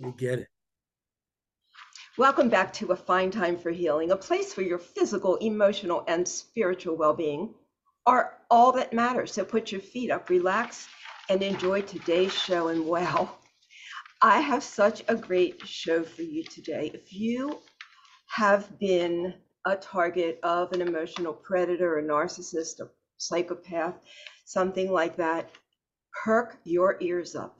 We get it. Welcome back to A Fine Time for Healing, a place where your physical, emotional, and spiritual well being are all that matters. So put your feet up, relax, and enjoy today's show. And wow, I have such a great show for you today. If you have been a target of an emotional predator, a narcissist, a psychopath, something like that, perk your ears up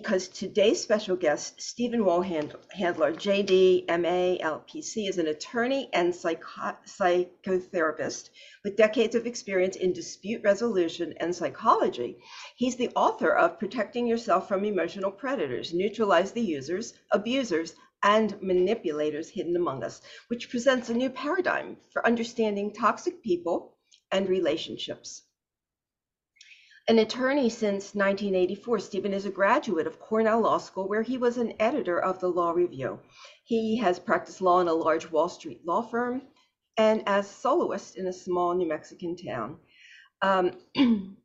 because today's special guest, Steven Wolhandler, JD, MA, LPC, is an attorney and psycho- psychotherapist with decades of experience in dispute resolution and psychology. He's the author of Protecting Yourself from Emotional Predators Neutralize the Users, Abusers, and Manipulators Hidden Among Us, which presents a new paradigm for understanding toxic people and relationships. An attorney since 1984, Steven is a graduate of Cornell Law School, where he was an editor of the Law Review. He has practiced law in a large Wall Street law firm and as soloist in a small New Mexican town. Um,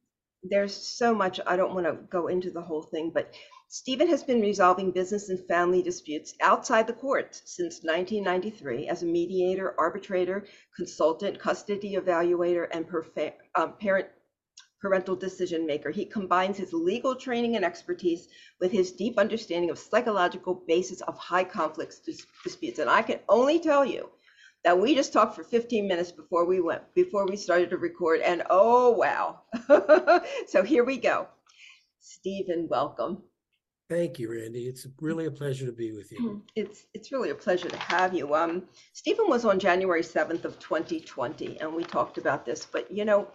there's so much, I don't want to go into the whole thing, but Steven has been resolving business and family disputes outside the courts since 1993 as a mediator, arbitrator, consultant, custody evaluator, and um, parent parental decision maker. He combines his legal training and expertise with his deep understanding of psychological basis of high conflict dis- disputes. And I can only tell you that we just talked for 15 minutes before we went before we started to record and oh wow. so here we go. Steven, welcome. Thank you, Randi. It's really a pleasure to be with you. It's it's really a pleasure to have you. Um, Steven was on January 7th of 2020, and we talked about this. But you know,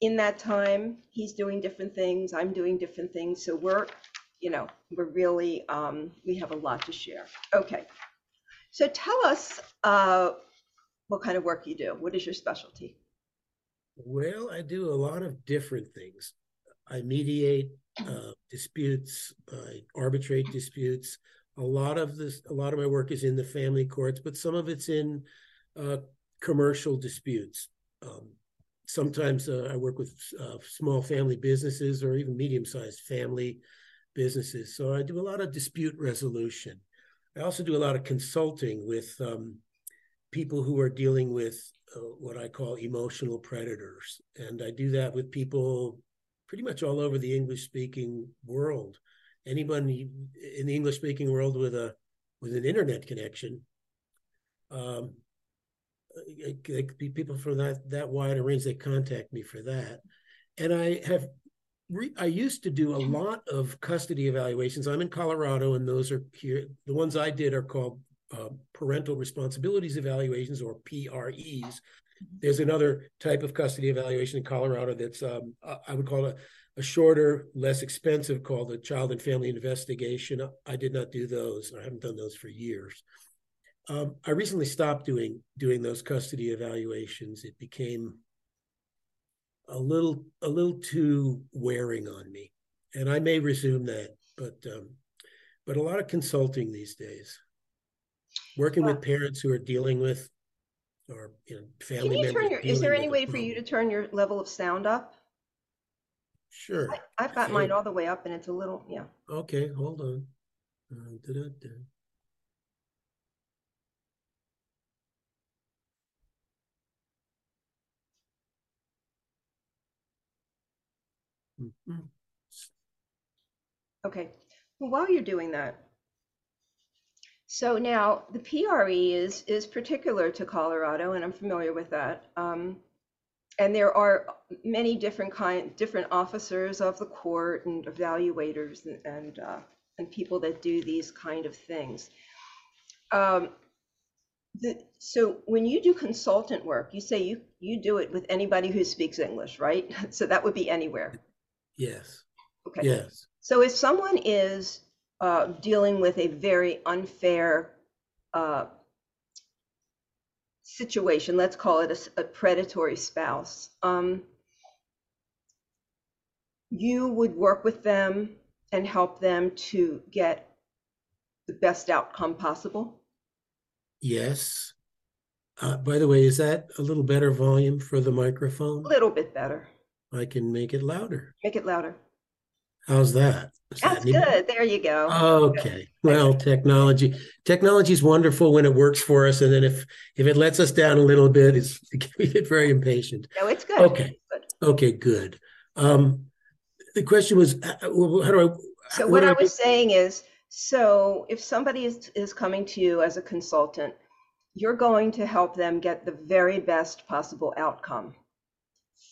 in that time, he's doing different things, I'm doing different things. So we're, you know, we're really, um, we have a lot to share. Okay. So tell us uh, what kind of work you do. What is your specialty? Well, I do a lot of different things. I mediate uh, disputes, I arbitrate disputes. A lot of this, a lot of my work is in the family courts, but some of it's in uh, commercial disputes. Um, sometimes uh, I work with uh, small family businesses or even medium sized family businesses. So I do a lot of dispute resolution. I also do a lot of consulting with um, people who are dealing with uh, what I call emotional predators. And I do that with people pretty much all over the English speaking world. Anyone in the English speaking world with a with an internet connection um, people from that that wide range they contact me for that. And i have re, i used to do a lot of custody evaluations. I'm in colorado and those are here the ones i did are called uh, parental responsibilities evaluations or pres there's another type of custody evaluation in colorado that's um, i would call it a shorter less expensive called the child and family investigation. I did not do those i haven't done those for years um, I recently stopped doing doing those custody evaluations. It became a little a little too wearing on me, and I may resume that. But um, but a lot of consulting these days, working with parents who are dealing with or you know family Can you members. Your, is there any way for you to turn your level of sound up? Sure. I, have got so, mine all the way up, and it's a little yeah. Okay, hold on. Uh. Okay, well, while you're doing that, so now the PRE is is particular to Colorado, and I'm familiar with that. Um, and there are many different kind, different officers of the court and evaluators and and, uh, and people that do these kind of things. Um, the, so when you do consultant work, you say you you do it with anybody who speaks English, right? So that would be anywhere. Yes. Okay. Yes. So if someone is uh, dealing with a very unfair uh, situation, let's call it a, a predatory spouse, um, you would work with them and help them to get the best outcome possible? Yes. Uh, by the way, is that a little better volume for the microphone? A little bit better. I can make it louder. Make it louder. How's that? Is That's that good. There you go. Okay. Well, technology technology is wonderful when it works for us, and then if if it lets us down a little bit, it's we get very impatient. No, it's good. Okay. It's good. Okay. Good. Um, the question was, uh, how do I? So what, what I was I, saying is, so if somebody is is coming to you as a consultant, you're going to help them get the very best possible outcome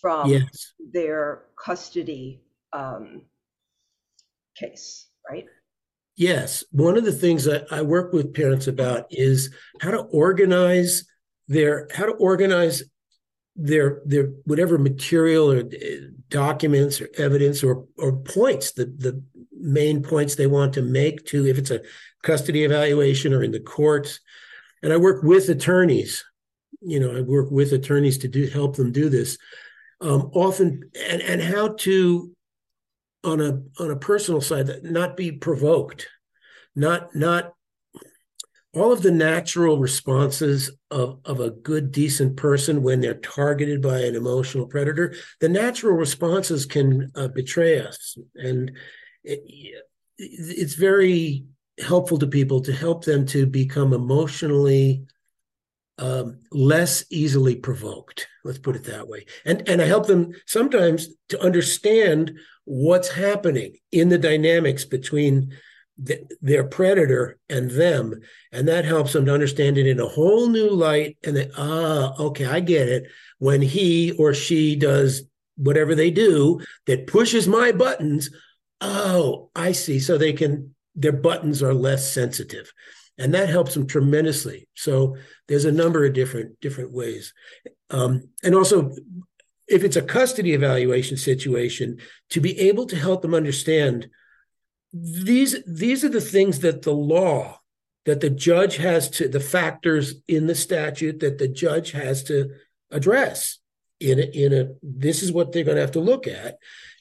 from yes. their custody um, case, right? Yes. One of the things that I work with parents about is how to organize their how to organize their their whatever material or uh, documents or evidence or or points the the main points they want to make to if it's a custody evaluation or in the courts and i work with attorneys you know i work with attorneys to do help them do this um, often and and how to on a on a personal side that not be provoked not not all of the natural responses of, of a good decent person when they're targeted by an emotional predator the natural responses can uh, betray us. And it, it's very helpful to people to help them to become emotionally um, less easily provoked. Let's put it that way. And and I help them sometimes to understand what's happening in the dynamics between the, their predator and them, and that helps them to understand it in a whole new light. And that ah, okay, I get it. When he or she does whatever they do that pushes my buttons, oh, I see. So they can their buttons are less sensitive and that helps them tremendously. So there's a number of different different ways. Um, and also if it's a custody evaluation situation to be able to help them understand these these are the things that the law that the judge has to the factors in the statute that the judge has to address in a, in a this is what they're going to have to look at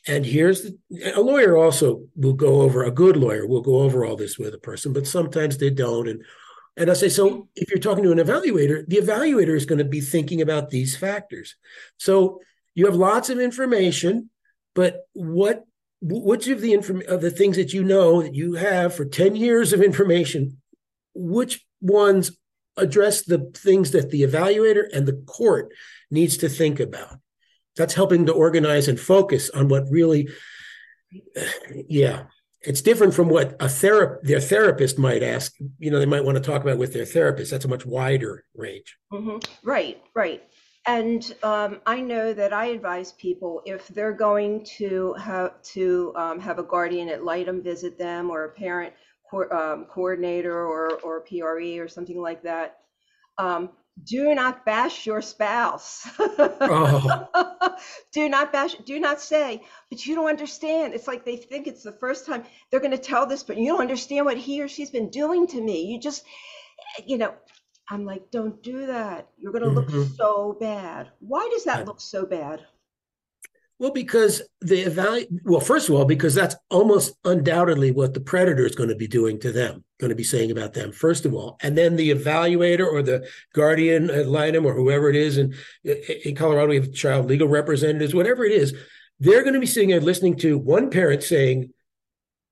and here's the, a lawyer also will go over a good lawyer will go over all this with a person, but sometimes they don't. And and I say, so if you're talking to an evaluator, the evaluator is going to be thinking about these factors. So you have lots of information, but what which of the inform of the things that you know that you have for 10 years of information, which ones address the things that the evaluator and the court needs to think about? that's helping to organize and focus on what really yeah it's different from what a therap- their therapist might ask you know they might want to talk about with their therapist that's a much wider range mm-hmm. right right and um, i know that i advise people if they're going to have to um, have a guardian ad litem visit them or a parent co- um, coordinator or, or pre or something like that um, do not bash your spouse. oh. do not bash, do not say, but you don't understand. It's like they think it's the first time they're going to tell this, but you don't understand what he or she's been doing to me. You just, you know, I'm like, don't do that. You're going to mm-hmm. look so bad. Why does that look so bad? Well, because the evaluate, well, first of all, because that's almost undoubtedly what the predator is going to be doing to them, going to be saying about them, first of all. And then the evaluator or the guardian ad litem or whoever it is. And in Colorado, we have child legal representatives, whatever it is, they're going to be sitting there listening to one parent saying,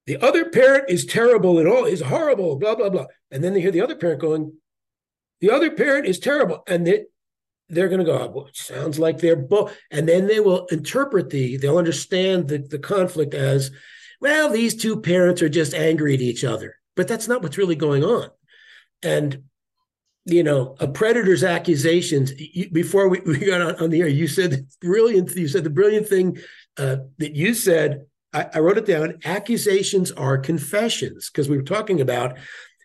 the other parent is terrible and all is horrible, blah, blah, blah. And then they hear the other parent going, the other parent is terrible. And they, they're going to go, well, it sounds like they're both. And then they will interpret the, they'll understand the, the conflict as, well, these two parents are just angry at each other. But that's not what's really going on. And, you know, a predator's accusations, you, before we, we got on, on, the air, you said brilliant, you said the brilliant thing uh, that you said, I, I wrote it down, accusations are confessions, because we were talking about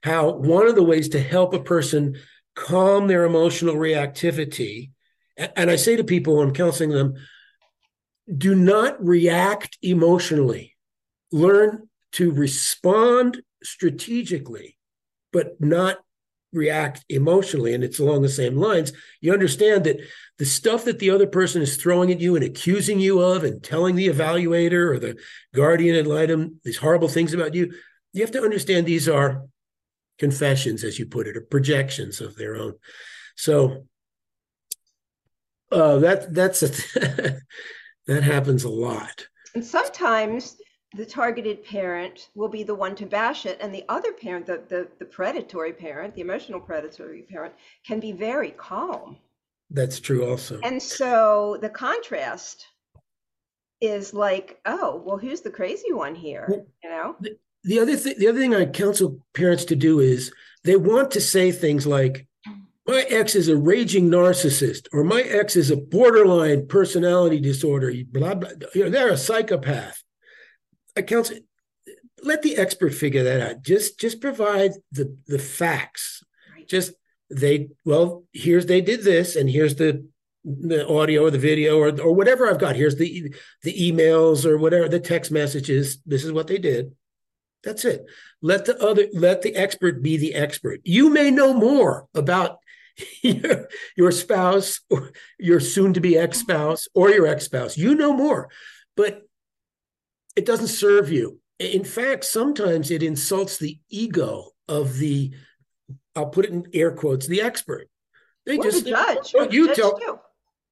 how one of the ways to help a person calm their emotional reactivity. And I say to people when I'm counseling them, do not react emotionally. Learn to respond strategically, but not react emotionally. And it's along the same lines. You understand that the stuff that the other person is throwing at you and accusing you of and telling the evaluator or the guardian ad litem these horrible things about you, you have to understand these are confessions, as you put it, or projections of their own. So uh, that that's a that happens a lot. And sometimes the targeted parent will be the one to bash it and the other parent the, the, the predatory parent the emotional predatory parent can be very calm that's true also and so the contrast is like oh well who's the crazy one here you know the, the other thing the other thing i counsel parents to do is they want to say things like my ex is a raging narcissist or my ex is a borderline personality disorder blah blah you know they're a psychopath. Accounts let the expert figure that out. Just just provide the the facts. Right. just they well here's they did this and here's the the audio or the video or or whatever i've got. Here's the the emails or whatever the text messages. This is what they did that's it let the other let the expert be the expert you may know more about your, your spouse or your soon to be ex-spouse or your ex-spouse you know more but it doesn't serve you. In fact, sometimes it insults the ego of the, I'll put it in air quotes, the expert. They just the judge. Don't you tell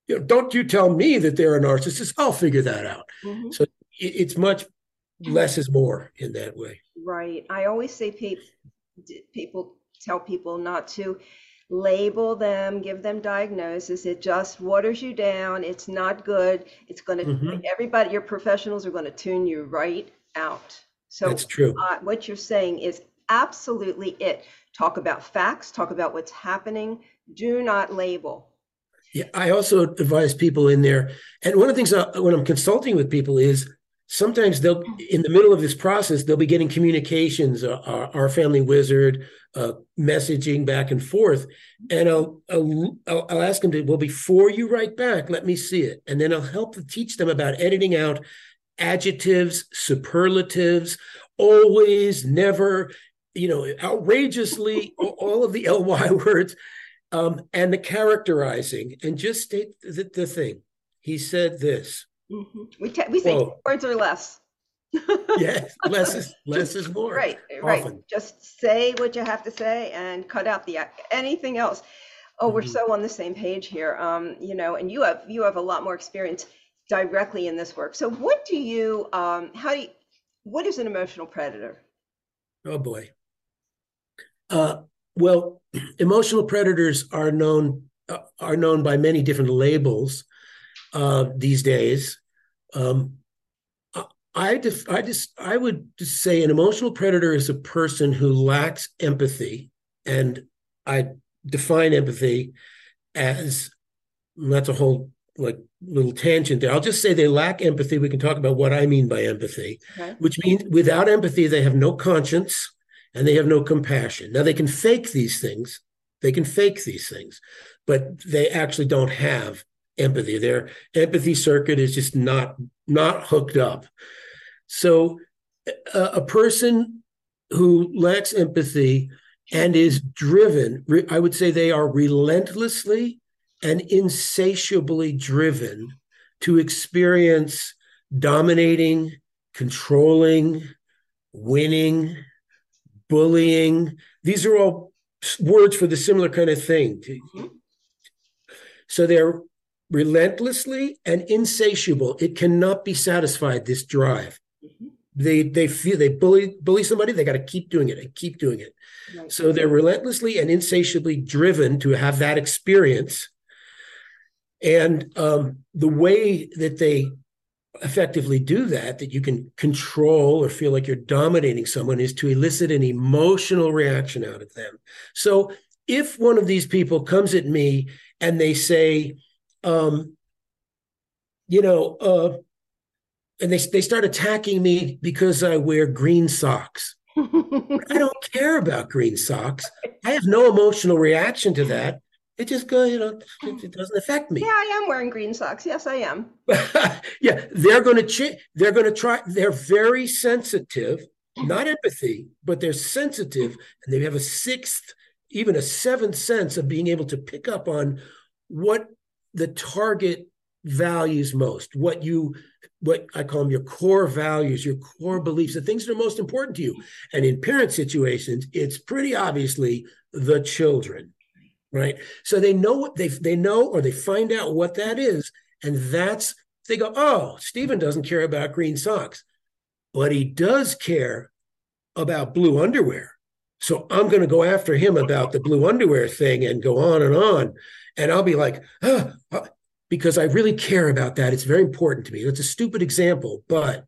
you know, don't you tell me that they're a narcissist. I'll figure that out. Mm-hmm. So it's much less is more in that way. Right. I always say people people tell people not to label them, give them diagnosis. It just waters you down. It's not good. It's going to, mm-hmm. everybody, your professionals are going to tune you right out. So that's true. Uh, what you're saying is absolutely it. Talk about facts, talk about what's happening. Do not label. Yeah, I also advise people in there. And one of the things I, when I'm consulting with people is sometimes they'll in the middle of this process they'll be getting communications uh, our, our, family wizard uh, messaging back and forth. And I'll, I'll, I'll ask them to well before you write back let me see it. And then i'll help teach them about editing out adjectives superlatives always never you know outrageously all of the ly words um, and the characterizing. And just state the, the thing. He said this Mm-hmm. We te- we say words or less. yes, less is less is more. Right, right. Just say what you have to say and cut out the anything else. Oh, we're mm-hmm. so on the same page here. Um, you know, and you have you have a lot more experience directly in this work. So, what do you? Um, how do you? What is an emotional predator? Oh boy. Uh, well, emotional predators are known uh, are known by many different labels uh, these days. Um, I, def- I just I would just say an emotional predator is a person who lacks empathy, and I define empathy as that's a whole like little tangent there. I'll just say they lack empathy. We can talk about what I mean by empathy, okay. which means without empathy they have no conscience and they have no compassion. Now they can fake these things. They can fake these things, but they actually don't have empathy. Their empathy circuit is just not not hooked up. So a, a person who lacks empathy and is driven, I would say they are relentlessly and insatiably driven to experience dominating, controlling, winning, bullying. These are all words for the similar kind of thing. Mm-hmm. So they're relentlessly and insatiable. It cannot be satisfied. This drive. Mm-hmm. They they feel they bully bully somebody. They got to keep doing it and keep doing it. Right. So they're relentlessly and insatiably driven to have that experience. And um, the way that they effectively do that, that you can control or feel like you're dominating someone, is to elicit an emotional reaction out of them. So if one of these people comes at me and they say, um, you know, uh, and they they start attacking me because I wear green socks. I don't care about green socks. I have no emotional reaction to that. It just goes, you know, it, it, doesn't affect me. Yeah, I am wearing green socks. Yes, I am. yeah, they're going to ch- They're going to try. They're very sensitive, not empathy, but they're sensitive, and they have a sixth, even a seventh sense of being able to pick up on what the target values most, what you what I call them your core values, your core beliefs, the things that are most important to you. And in parent situations, it's pretty obviously the children, right? So they know what they they know or they find out what that is, and that's they go, oh, Steven doesn't care about green socks. but he does care about blue underwear. So I'm going to go after him about the blue underwear thing and go on and on. And I'll be like, ah, ah, because I really care about that. It's very important to me. It's a stupid example, but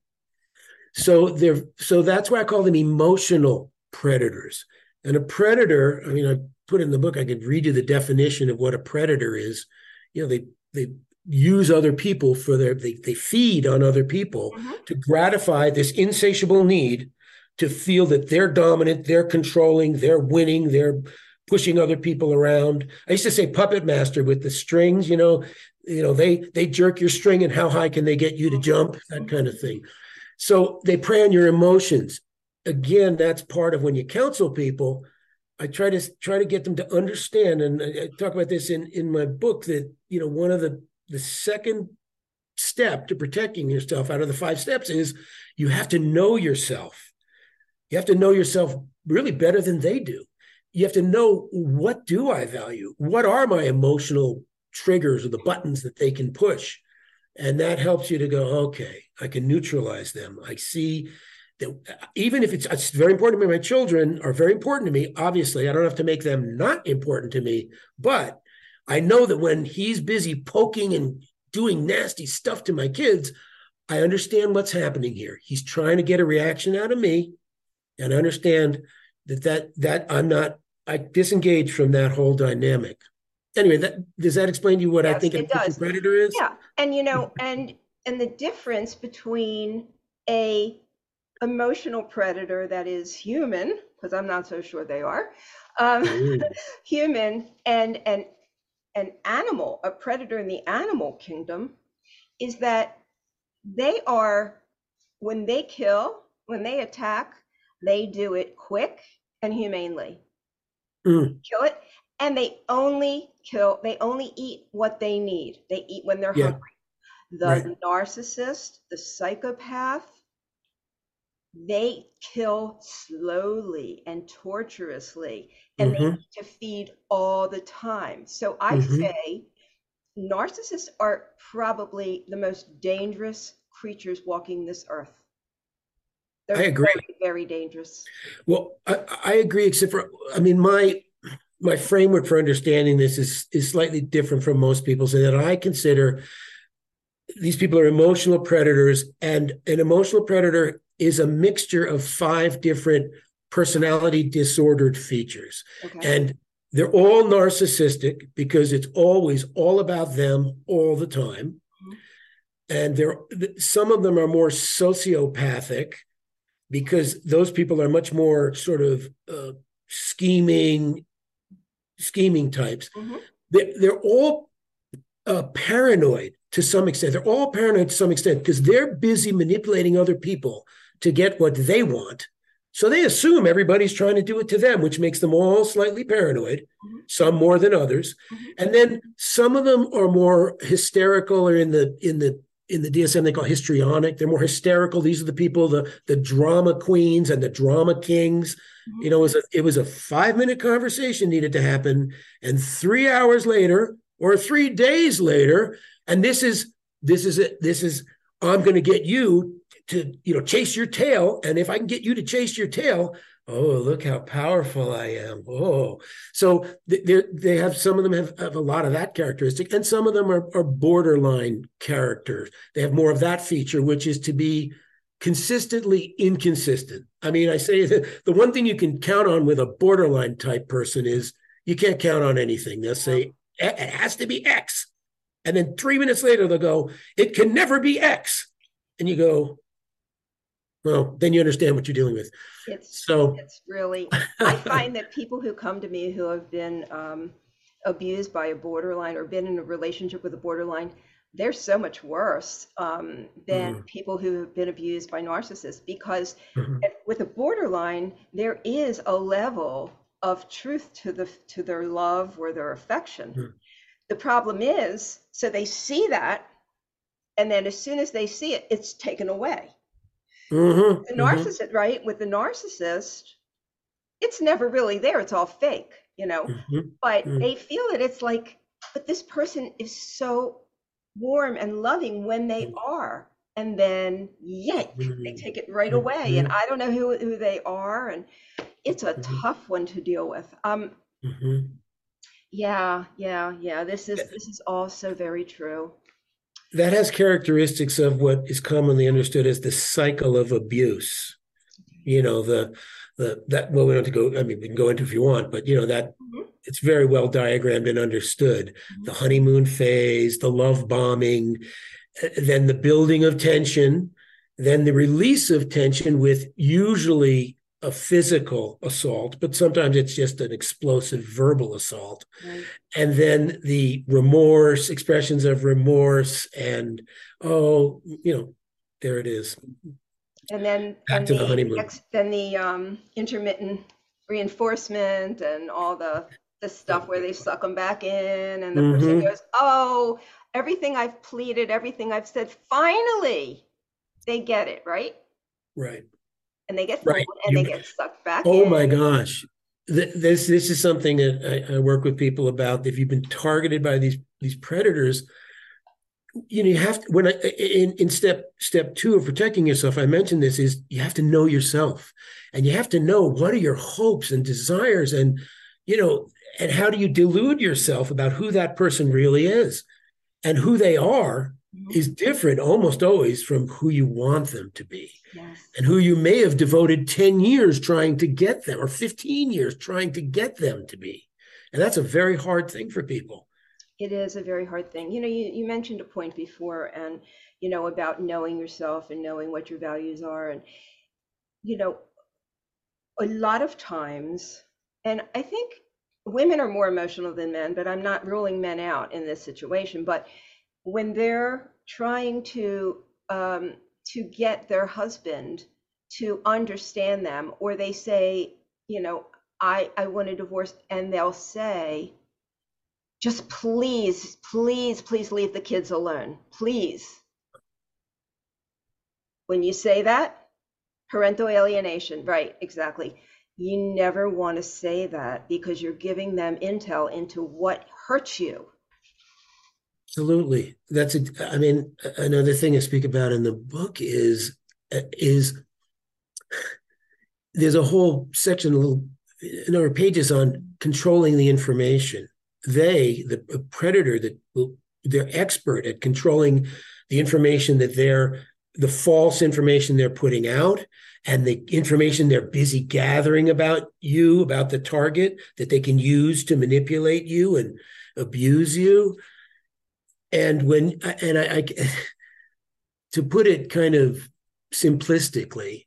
so they're so that's why I call them emotional predators. And a predator, I mean, I put in the book, I could read you the definition of what a predator is. You know, they they use other people for their they, they feed on other people mm-hmm. to gratify this insatiable need to feel that they're dominant, they're controlling, they're winning, they're pushing other people around. I used to say puppet master with the strings, you know, you know, they they jerk your string and how high can they get you to jump, that kind of thing. So they prey on your emotions. Again, that's part of when you counsel people. I try to try to get them to understand, and I talk about this in in my book that you know one of the the second step to protecting yourself out of the five steps is you have to know yourself. You have to know yourself really better than they do. You have to know what do I value? What are my emotional triggers or the buttons that they can push? And that helps you to go, okay, I can neutralize them. I see that even if it's, it's very important to me, my children are very important to me. Obviously, I don't have to make them not important to me, but I know that when he's busy poking and doing nasty stuff to my kids, I understand what's happening here. He's trying to get a reaction out of me, and I understand that that that I'm not. I disengage from that whole dynamic. Anyway, that does that explain to you what yes, I think a predator is? Yeah, and you know, and and the difference between a emotional predator that is human, because I'm not so sure they are, um, human, and and an animal, a predator in the animal kingdom, is that they are, when they kill, when they attack, they do it quick and humanely. Mm. Kill it. And they only kill, they only eat what they need. They eat when they're yeah. hungry. The right. narcissist, the psychopath, they kill slowly and torturously and mm-hmm. they need to feed all the time so i mm-hmm. say narcissists are probably the most dangerous creatures walking this earth They're i agree very, very dangerous well I, I agree except for i mean my my framework for understanding this is is slightly different from most people's in that i consider these people are emotional predators and an emotional predator is a mixture of five different personality disordered features. Okay. And they're all narcissistic because it's always all about them all the time. Mm-hmm. And there some of them are more sociopathic because those people are much more sort of uh, scheming scheming types. Mm-hmm. They're, they're all uh, paranoid to some extent. They're all paranoid to some extent because they're busy manipulating other people to get what they want. So they assume everybody's trying to do it to them, which makes them all slightly paranoid, mm-hmm. some more than others. Mm-hmm. And then some of them are more hysterical or in the in the in the DSM they call histrionic. They're more hysterical. These are the people, the the drama queens and the drama kings. Mm-hmm. You know, it was a it was a five minute conversation needed to happen, and three hours later or three days later, and this is this is it. This is I'm going to get you to you know chase your tail and if i can get you to chase your tail oh look how powerful i am. Oh so they they have some of them have, have a lot of that characteristic and some of them are, are borderline characters. They have more of that feature which is to be consistently inconsistent. I mean i say that the one thing you can count on with a borderline type person is you can't count on anything. They'll say it has to be x. And then three minutes later they'll go it can never be x. And you go well, then you understand what you're dealing with. It's so it's really. I find that people who come to me who have been um, abused by a borderline or been in a relationship with a borderline, they're so much worse um, than mm. people who have been abused by narcissists because mm-hmm. with a borderline, there is a level of truth to the to their love or their affection. Mm. The problem is, so they see that, and then as soon as they see it, it's taken away Mm-hmm, the mm-hmm. narcissist, mm-hmm. right? With the narcissist, it's never really there. It's all fake, you know. Mm-hmm, but mm. they feel it. It's like, but this person is so warm and loving when they mm. are. and then yank, they take it right away. And. I don't know who, who they are. And it's a Mhm. tough one to deal with. Um, yeah, yeah, yeah. This is this is also very true. That has characteristics of what is commonly understood as the cycle of abuse. You know, the the that well, we don't have to go. I mean, we can go into if you want, but you know that Mhm. it's very well diagrammed and understood. The honeymoon phase, the love bombing, uh, then the building of tension, then the release of tension with usually a physical assault, but sometimes it's just an explosive verbal assault. Right. And then the remorse, expressions of remorse, and oh, you know, there it is. And then Back and to the honeymoon. ex- then the um, intermittent reinforcement and all the the stuff where they suck them back in, and the person Mhm. goes, "Oh, everything I've pleaded, everything I've said, finally, they get it right." Right. And they get Right. and they get sucked back Oh in. my gosh. Th- This this is something that I, I work with people about. If you've been targeted by these these predators, you know you have to, when I in in step step two of protecting yourself, I mentioned this is you have to know yourself, and you have to know what are your hopes and desires, and you know, and how do you delude yourself about who that person really is, and who they are. Mm-hmm. is different almost always from who you want them to be Yes. and who you may have devoted 10 years trying to get them or 15 years trying to get them to be. And that's a very hard thing for people. It is a very hard thing. You know, you, you mentioned a point before and, you know, about knowing yourself and knowing what your values are. And, you know, a lot of times, and I think women are more emotional than men, but I'm not ruling men out in this situation. But when they're trying to, um, to get their husband to understand them, or they say, you know, I, I want a divorce, and they'll say, just please, please, please leave the kids alone. Please. When you say that, parental alienation, right, exactly. You never want to say that because you're giving them intel into what hurts you. Absolutely. That's a, I mean, another thing I speak about in the book is, is there's a whole section, a little number of pages on controlling the information. They, the predator, that they're expert at controlling the information that they're, the false information they're putting out, and the information they're busy gathering about you, about the target that they can use to manipulate you and abuse you. And when, and I, I to put it kind of simplistically,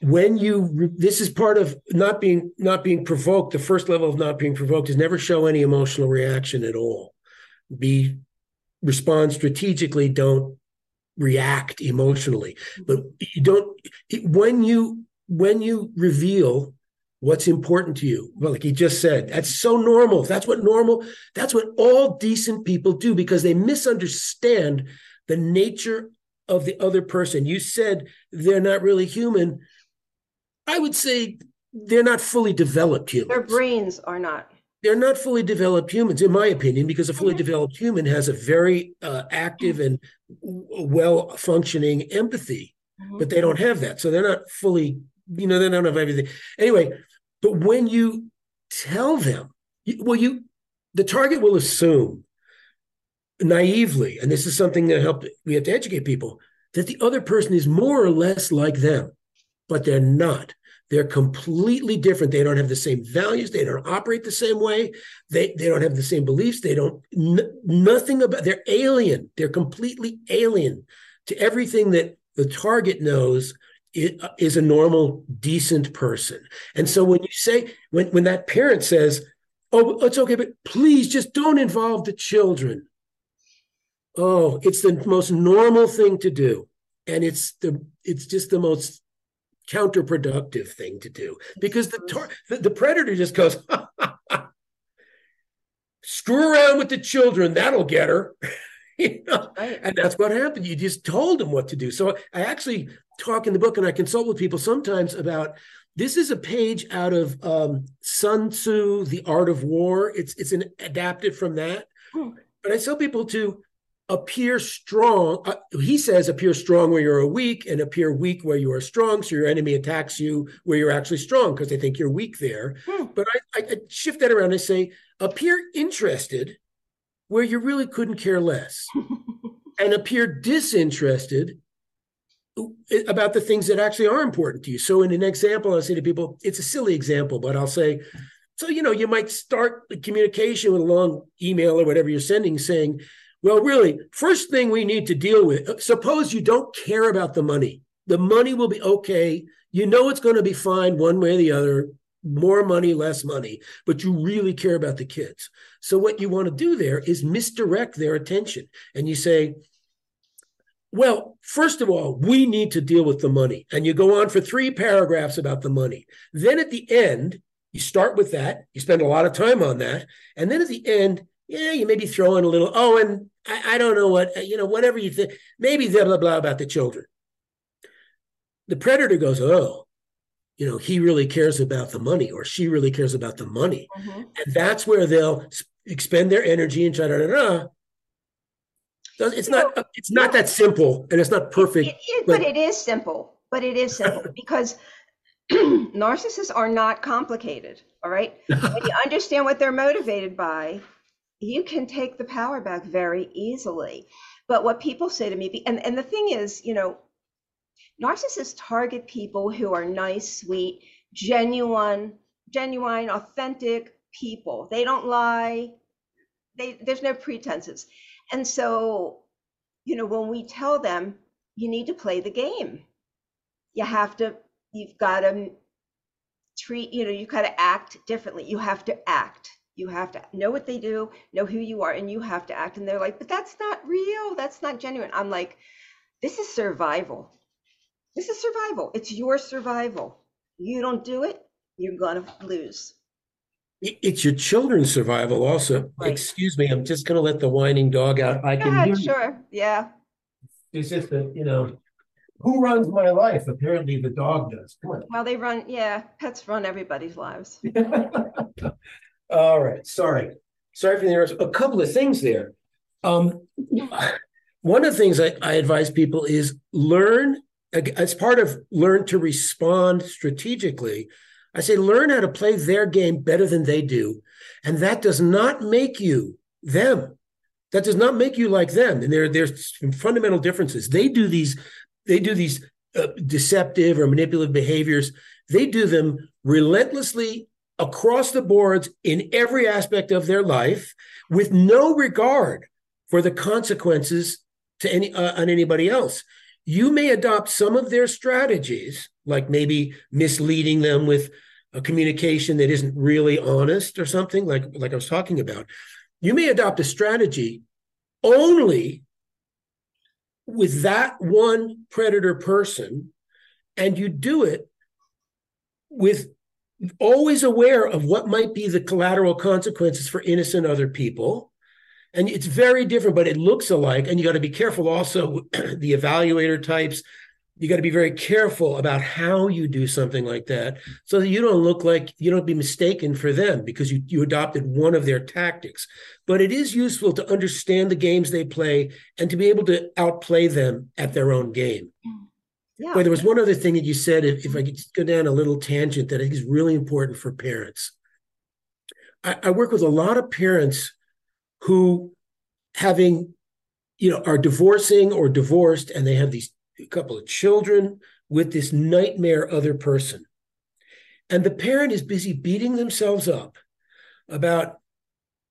when you this is part of not being not being provoked. The first level of not being provoked is never show any emotional reaction at all. Be respond strategically don't react emotionally. But you don't when you when you reveal what's important to you well like he just said that's so normal that's what normal that's what all decent people do because they misunderstand the nature of the other person you said they're not really human I would say they're not fully developed humans. Their brains are not. They're not fully developed humans, in my opinion, because a fully mm-hmm. developed human has a very uh, active and well functioning empathy, mm-hmm. but they don't have that. So they're not fully, you know, they don't have everything. Anyway, but when you tell them, well, you, the target will assume naively, and this is something that help we have to educate people that the other person is more or less like them, but they're not. They're completely different. They don't have the same values. They don't operate the same way. They they don't have the same beliefs. They don't n- nothing about. They're alien. They're completely alien to everything that the target knows is a normal, decent person. And so when you say when when that parent says, "Oh, it's okay, but please just don't involve the children," oh, it's the most normal thing to do, and it's the it's just the most counterproductive thing to do. Because the tar- the, the, predator just goes screw around with the children. That'll get her you know? right. and that's what happened you just told them what to do so i actually talk in the book and i consult with people sometimes about this is a page out of um, sun tzu the art of war it's it's an adapted from that Hmm. but i tell people to appear strong. Uh, he says appear strong where you're weak and appear weak where you are strong. So your enemy attacks you where you're actually strong because they think you're weak there. Hmm. But I, I, shift that around and say appear interested where you really couldn't care less and appear disinterested about the things that actually are important to you. So in an example, I say to people, it's a silly example, but I'll say, so you know, you might start the communication with a long email or whatever you're sending saying, well, really, first thing we need to deal with, suppose you don't care about the money. The money will be okay. You know it's going to be fine one way or the other, more money, less money, but you really care about the kids. So what you want to do there is misdirect their attention. And you say, well, first of all, we need to deal with the money. And you go on for three paragraphs about the money. Then at the end, you start with that. You spend a lot of time on that. And then at the end, yeah, you maybe throw in a little, oh, and I, I don't know what, uh, you know, whatever you think, maybe blah, blah, blah about the children. The predator goes, oh, you know, he really cares about the money or she really cares about the money. Mm-hmm. And that's where they'll expend their energy and try to, it's not, it's not that simple and it's not perfect. It, it, but, but it is simple, but it is simple because narcissists are not complicated. All right. when you understand what they're motivated by, you can take the power back very easily. But what people say to me, and, and the thing is, you know, narcissists target people who are nice, sweet, genuine, genuine, authentic people. They don't lie. They, there's no pretenses. And so, you know, when we tell them, you need to play the game, you have to, you've got to treat, you know, you've got to act differently. You have to act you have to know what they do, know who you are, and you have to act. And they're like, but that's not real. That's not genuine. I'm like, this is survival. This is survival. It's your survival. You don't do it, you're going to lose. It's your children's survival also. Right. Excuse me, I'm just going to let the whining dog out. I can ahead, sure. Yeah. It's just that, you know, who runs my life? Apparently the dog does. Well, they run, yeah, pets run everybody's lives. All right. Sorry. Sorry for the errors. A couple of things there. Um, one of the things I, I advise people is learn, as part of learn to respond strategically. I say learn how to play their game better than they do. And that does not make you them. That does not make you like them. And there, there's fundamental differences. They do these, they do these uh, deceptive or manipulative behaviors. They do them relentlessly across the boards in every aspect of their life with no regard for the consequences to any uh, on anybody else you may adopt some of their strategies like maybe misleading them with a communication that isn't really honest or something like like I was talking about you may adopt a strategy only with that one predator person and you do it with always aware of what might be the collateral consequences for innocent other people. And it's very different, but it looks alike. And you got to be careful also, the evaluator types. You got to be very careful about how you do something like that so that you don't look like you don't be mistaken for them because you, you adopted one of their tactics. But it is useful to understand the games they play and to be able to outplay them at their own game. Yeah. But there was one other thing that you said, if, if I could go down a little tangent that I think is really important for parents. I, I work with a lot of parents who having, you know, are divorcing or divorced and they have these couple of children with this nightmare other person. And the parent is busy beating themselves up about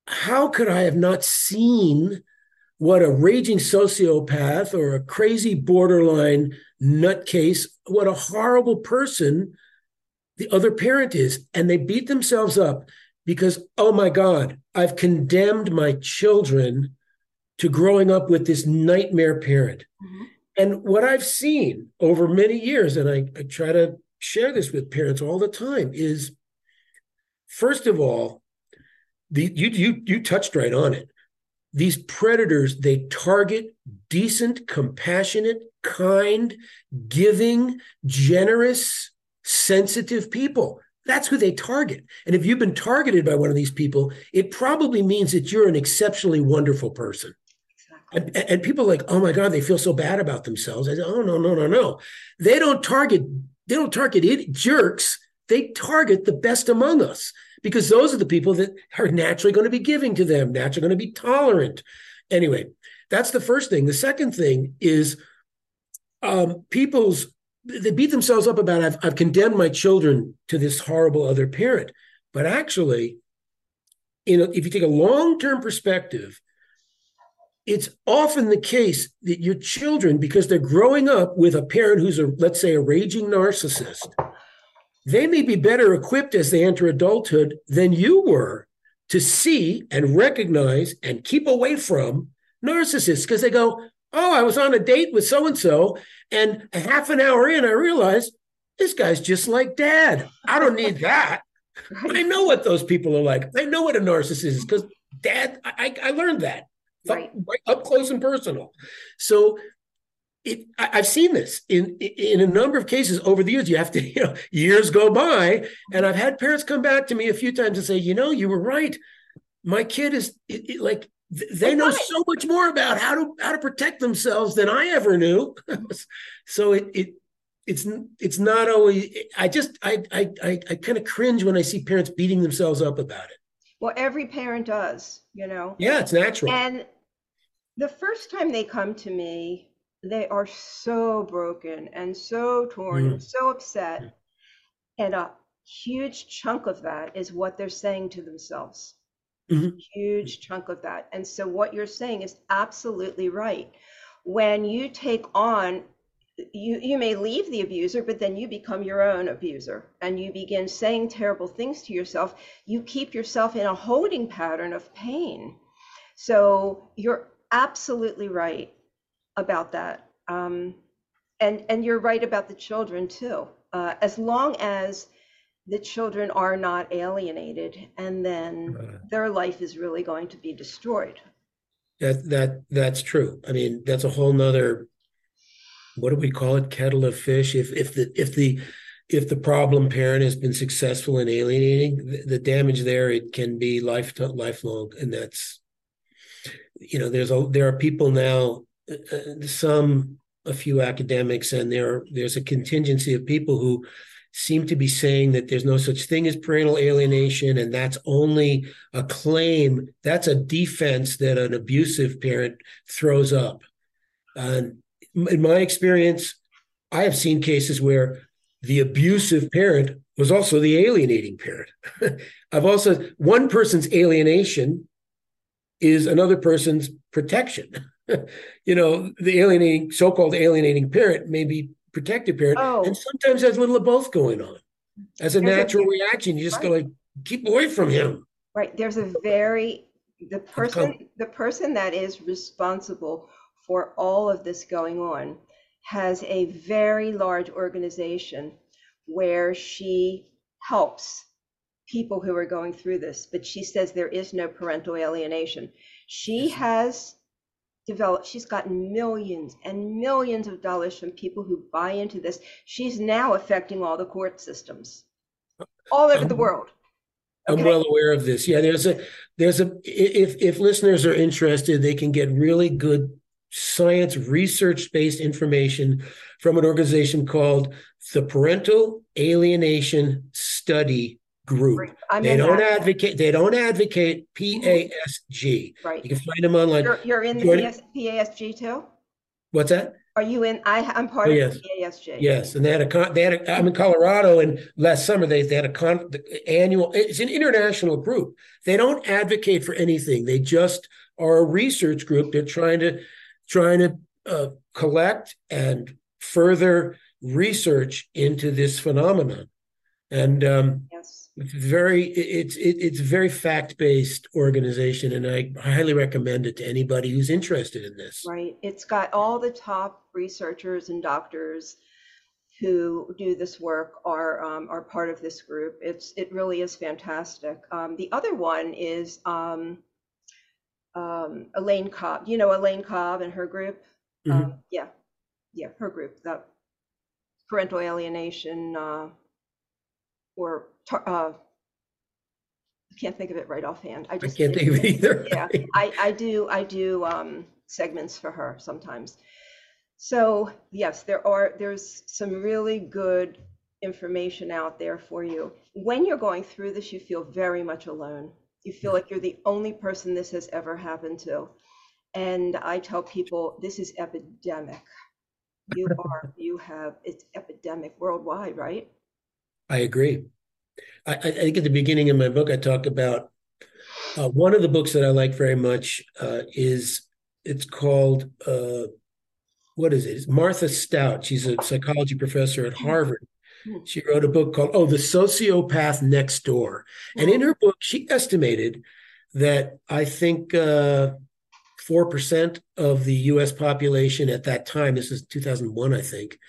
how could I have not seen what a raging sociopath or a crazy borderline nutcase, what a horrible person the other parent is. And they beat themselves up because, oh my God, I've condemned my children to growing up with this nightmare parent. Mm-hmm. And what I've seen over many years, and I, I try to share this with parents all the time, is first of all, the, you you you touched right on it these predators they target decent compassionate kind giving generous sensitive people that's who they target and if you've been targeted by one of these people it probably means that you're an exceptionally wonderful person And, and people are like, oh my God, they feel so bad about themselves. I say, oh no, no, no, no. They don't target, they don't target it, jerks. They target the best among us because those are the people that are naturally going to be giving to them, naturally going to be tolerant. Anyway, that's the first thing. The second thing is um, people's they beat themselves up about I've, I've condemned my children to this horrible other parent, but actually, you know, if you take a long term perspective, it's often the case that your children, because they're growing up with a parent who's a let's say a raging narcissist, they may be better equipped as they enter adulthood than you were to see and recognize and keep away from narcissists because they go, Oh, I was on a date with so and so, and a half an hour in, I realized this guy's just like dad. I don't need that. I know what those people are like. I know what a narcissist is because dad, I, I learned that right. up, up close and personal. So it, I, have seen this in in a number of cases over the years. You have to, you know, years go by, and I've had parents come back to me a few times and say, you know, you were right. My kid is it, it, like they know so much more about how to how to protect themselves than I ever knew. so it it it's it's not always. I just I I I, I kind of cringe when I see parents beating themselves up about it. Well, every parent does, you know. Yeah, it's natural. And the first time they come to me, they are so broken and so torn mm. and so upset, and a huge chunk of that is what they're saying to themselves mm-hmm. huge chunk of that. And so what you're saying is absolutely right. When you take on you you may leave the abuser but then you become your own abuser and you begin saying terrible things to yourself you keep yourself in a holding pattern of pain so you're absolutely right about that um, and and you're right about the children too uh, as long as the children are not alienated and then right. their life is really going to be destroyed. That that that's true. I mean that's a whole nother what do we call it? Kettle of fish. If if the if the if the problem parent has been successful in alienating the, the damage there it can be life lifelong. And that's you know there's a there are people now uh, uh some a few academics and there there's a contingency of people who seem to be saying that there's no such thing as parental alienation, and that's only a claim, that's a defense that an abusive parent throws up. And in my experience, I have seen cases where the abusive parent was also the alienating parent. I've also, one person's alienation is another person's protection. you know, the alienating, so called alienating parent may be protective parent, oh. and sometimes there's a little of both going on. As a There's natural a, reaction, you just right. go like, keep away from him. Right. There's a very the person the person that is responsible for all of this going on has a very large organization where she helps people who are going through this, but she says there is no parental alienation. She has developed, she's gotten millions and millions of dollars from people who buy into this. She's now affecting all the court systems all over the world. Okay. I'm well aware of this. Yeah, there's a there's a if if listeners are interested, they can get really good science research based information from an organization called the Parental Alienation Study group. I'm they don't that. advocate. They don't advocate PASG. Right. You can find them online. You're, you're in the PASG too. What's that? Are you in? I, I'm part oh, yes. of the PASG. Yes, and they had a con. They had. A, I'm in Colorado, and last summer they, they had a con. The annual. It's an international group. They don't advocate for anything. They just are a research group. They're trying to trying to uh, collect and further research into this phenomenon. And um, yes very it's it, it's a very fact-based organization and i highly recommend it to anybody who's interested in this. Right. It's got all the top researchers and doctors who do this work are um, are part of this group. It's it really is fantastic. Um, the other one is um, um elaine cobb. You know elaine cobb and her group? Mm-hmm. Um, yeah. Yeah her group that parental alienation uh, or uh, I can't think of it right offhand. I just I can't think of it either. Yeah, I, I do I do um, segments for her sometimes. So yes, there are there's some really good information out there for you. When you're going through this, you feel very much alone. You feel like you're the only person this has ever happened to. And I tell people this is epidemic. You are, you have, it's epidemic worldwide, right? I agree. I, I think at the beginning of my book, I talk about uh, one of the books that I like very much uh, is it's called uh, what is it? It's Martha Stout. She's a psychology professor at Harvard. Hmm. She wrote a book called Oh, the Sociopath Next Door. And in her book, she estimated that I think uh, 4% of the US population at that time, this is 2001, I think,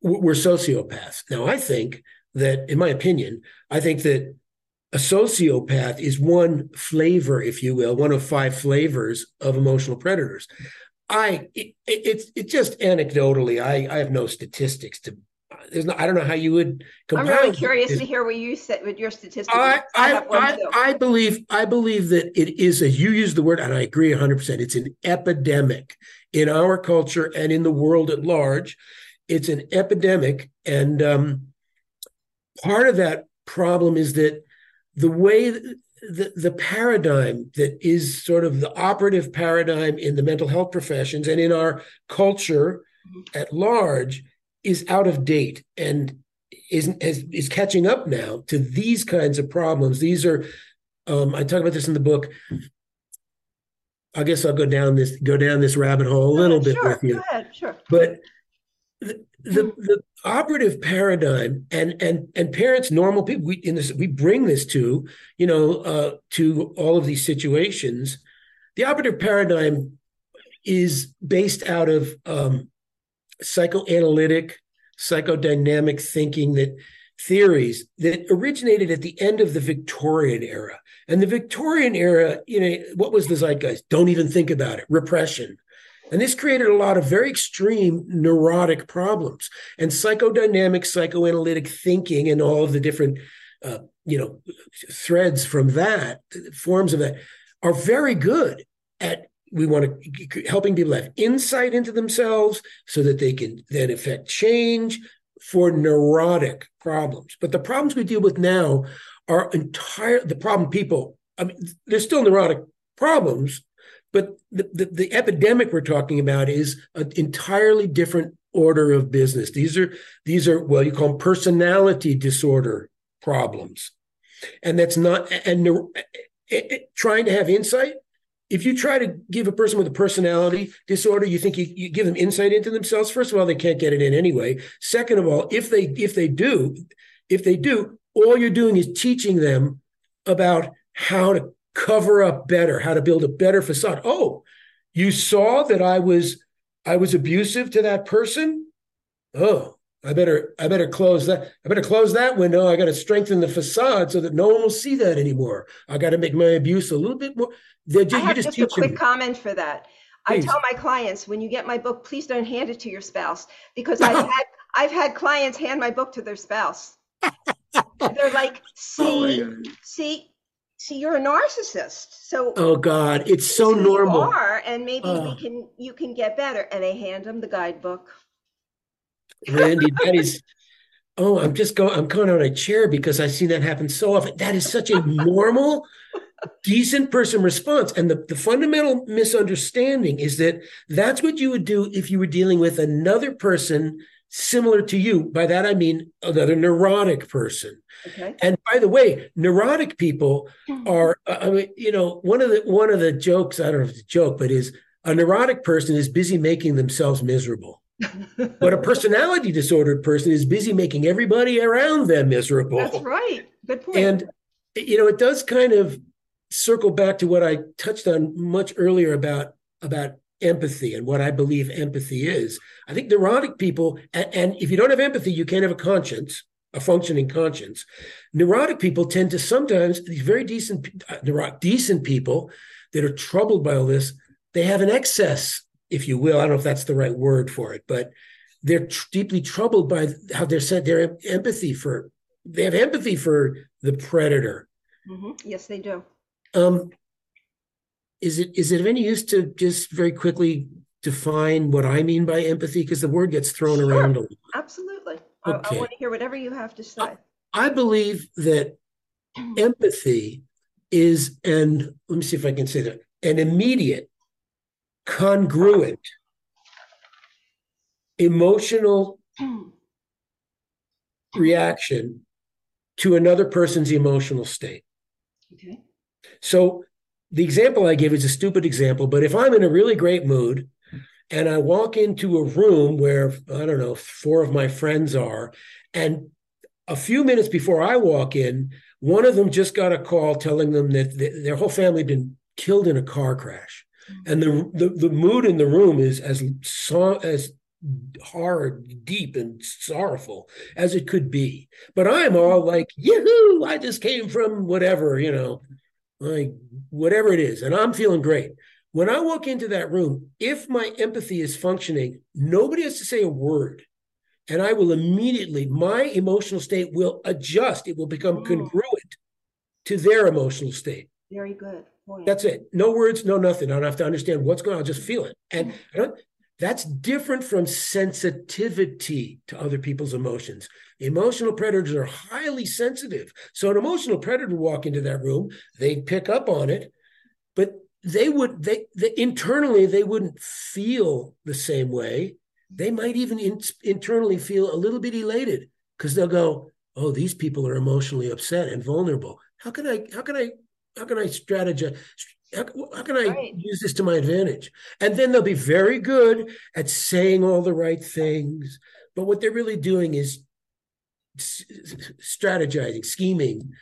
were sociopaths. Now, I think that, in my opinion, I think that a sociopath is one flavor, if you will, one of five flavors of emotional predators. I it, it's it's just anecdotally. I I have no statistics to. There's no. I don't know how you would. Compare. I'm really curious to hear what you said with your statistics. I I, I, I, believe I believe that it is a. You use the word, and I agree 100. percent It's an epidemic in our culture and in the world at large. It's an epidemic, and um, part of that problem is that the way the, the paradigm that is sort of the operative paradigm in the mental health professions and in our culture at large is out of date and is, is, is catching up now to these kinds of problems. These are, um, I talk about this in the book. I guess I'll go down this go down this rabbit hole a little uh, bit sure, with you. Go ahead, sure. But the, the, the operative paradigm and and and parents normal people we in this we bring this to you know uh, to all of these situations. The operative paradigm is based out of um, psychoanalytic psychodynamic thinking that theories that originated at the end of the victorian era. And the victorian era you know what was the zeitgeist? Don't even think about it. Repression and this created a lot of very extreme neurotic problems. And psychodynamic, psychoanalytic thinking and all of the different, uh, you know, threads from that, forms of that, are very good at we want to helping people have insight into themselves so that they can then affect change for neurotic problems. But the problems we deal with now are entire the problem people. I mean, there's still neurotic problems, but the, the, the epidemic we're talking about is an entirely different order of business. These are these are well, you call them personality disorder problems, and that's not and it, it, eh, eh, trying to have insight. If you try to give a person with a personality disorder, you think you, you give them insight into themselves. First of all, they can't get it in anyway. Second of all, if they if they do, if they do, all you're doing is teaching them about how to cover up better, how to build a better facade. Oh, you saw that I was I was abusive to that person? Oh, I better I better close that. I better close that window. I got to strengthen the facade so that no one will see that anymore. I got to make my abuse a little bit more. Just, I have just, just a quick them. comment for that. Please. I tell my clients when you get my book, please don't hand it to your spouse because I've had I've had clients hand my book to their spouse. They're like, oh see, oh see, see you're a narcissist. So oh god it's so normal. you are and maybe we oh. can you can get better. And they hand them the guidebook. Randi that is oh i'm just going i'm going on a chair because i've seen that happen so often. That is such a normal decent person response. And the, the fundamental misunderstanding is that that's what you would do if you were dealing with another person similar to you. By that I mean another neurotic person. Okay. And by the way, neurotic people hmm. are I mean, you know, one of the one of the jokes, I don't know if it's a joke, but is a neurotic person is busy making themselves miserable. but a personality disordered person is busy making everybody around them miserable. That's right. Good point. And you know, it does kind of circle back to what I touched on much earlier about about empathy and what I believe empathy is. I think neurotic people, and, and if you don't have empathy, you can't have a conscience, a functioning conscience. Neurotic people tend to sometimes these very decent, uh, neurotic, decent people that are troubled by all this. They have an excess, if you will. I don't know if that's the right word for it, but they're tr- deeply troubled by how they're sent their empathy for. They have empathy for the predator. Mm-hmm. Yes, they do. Um, is it is it of any use to just very quickly define what I mean by empathy? Because the word gets thrown Sure. around a lot. Absolutely. I, I want to hear whatever you have to say. I believe that empathy is an let me see if I can say that an immediate, congruent, emotional reaction to another person's emotional state. okay. So the example I give is a stupid example, but if I'm in a really great mood and I walk into a room where I don't know, four of my friends are, and a few minutes before I walk in, one of them just got a call telling them that th- their whole family had been killed in a car crash. And the, the the mood in the room is as as hard, deep, and sorrowful as it could be. But I'm all like, "Yoo-hoo! I just came from whatever, you know, like whatever it is, and I'm feeling great." When I walk into that room, if my empathy is functioning, nobody has to say a word, and I will immediately my emotional state will adjust. It will become Mm. congruent to their emotional state. Very good. Point. That's it. No words, no nothing. I don't have to understand what's going on. I'll just feel it. And I don't, that's different from sensitivity to other people's emotions. Emotional predators are highly sensitive. So an emotional predator walk into that room, they'd pick up on it, but they would they, they internally they wouldn't feel the same way. They might even in, internally feel a little bit elated because they'll go, "Oh, these people are emotionally upset and vulnerable. How can I? How can I? How can I strategize? How, how can I Right. use this to my advantage?" And then they'll be very good at saying all the right things, but what they're really doing is strategizing, scheming,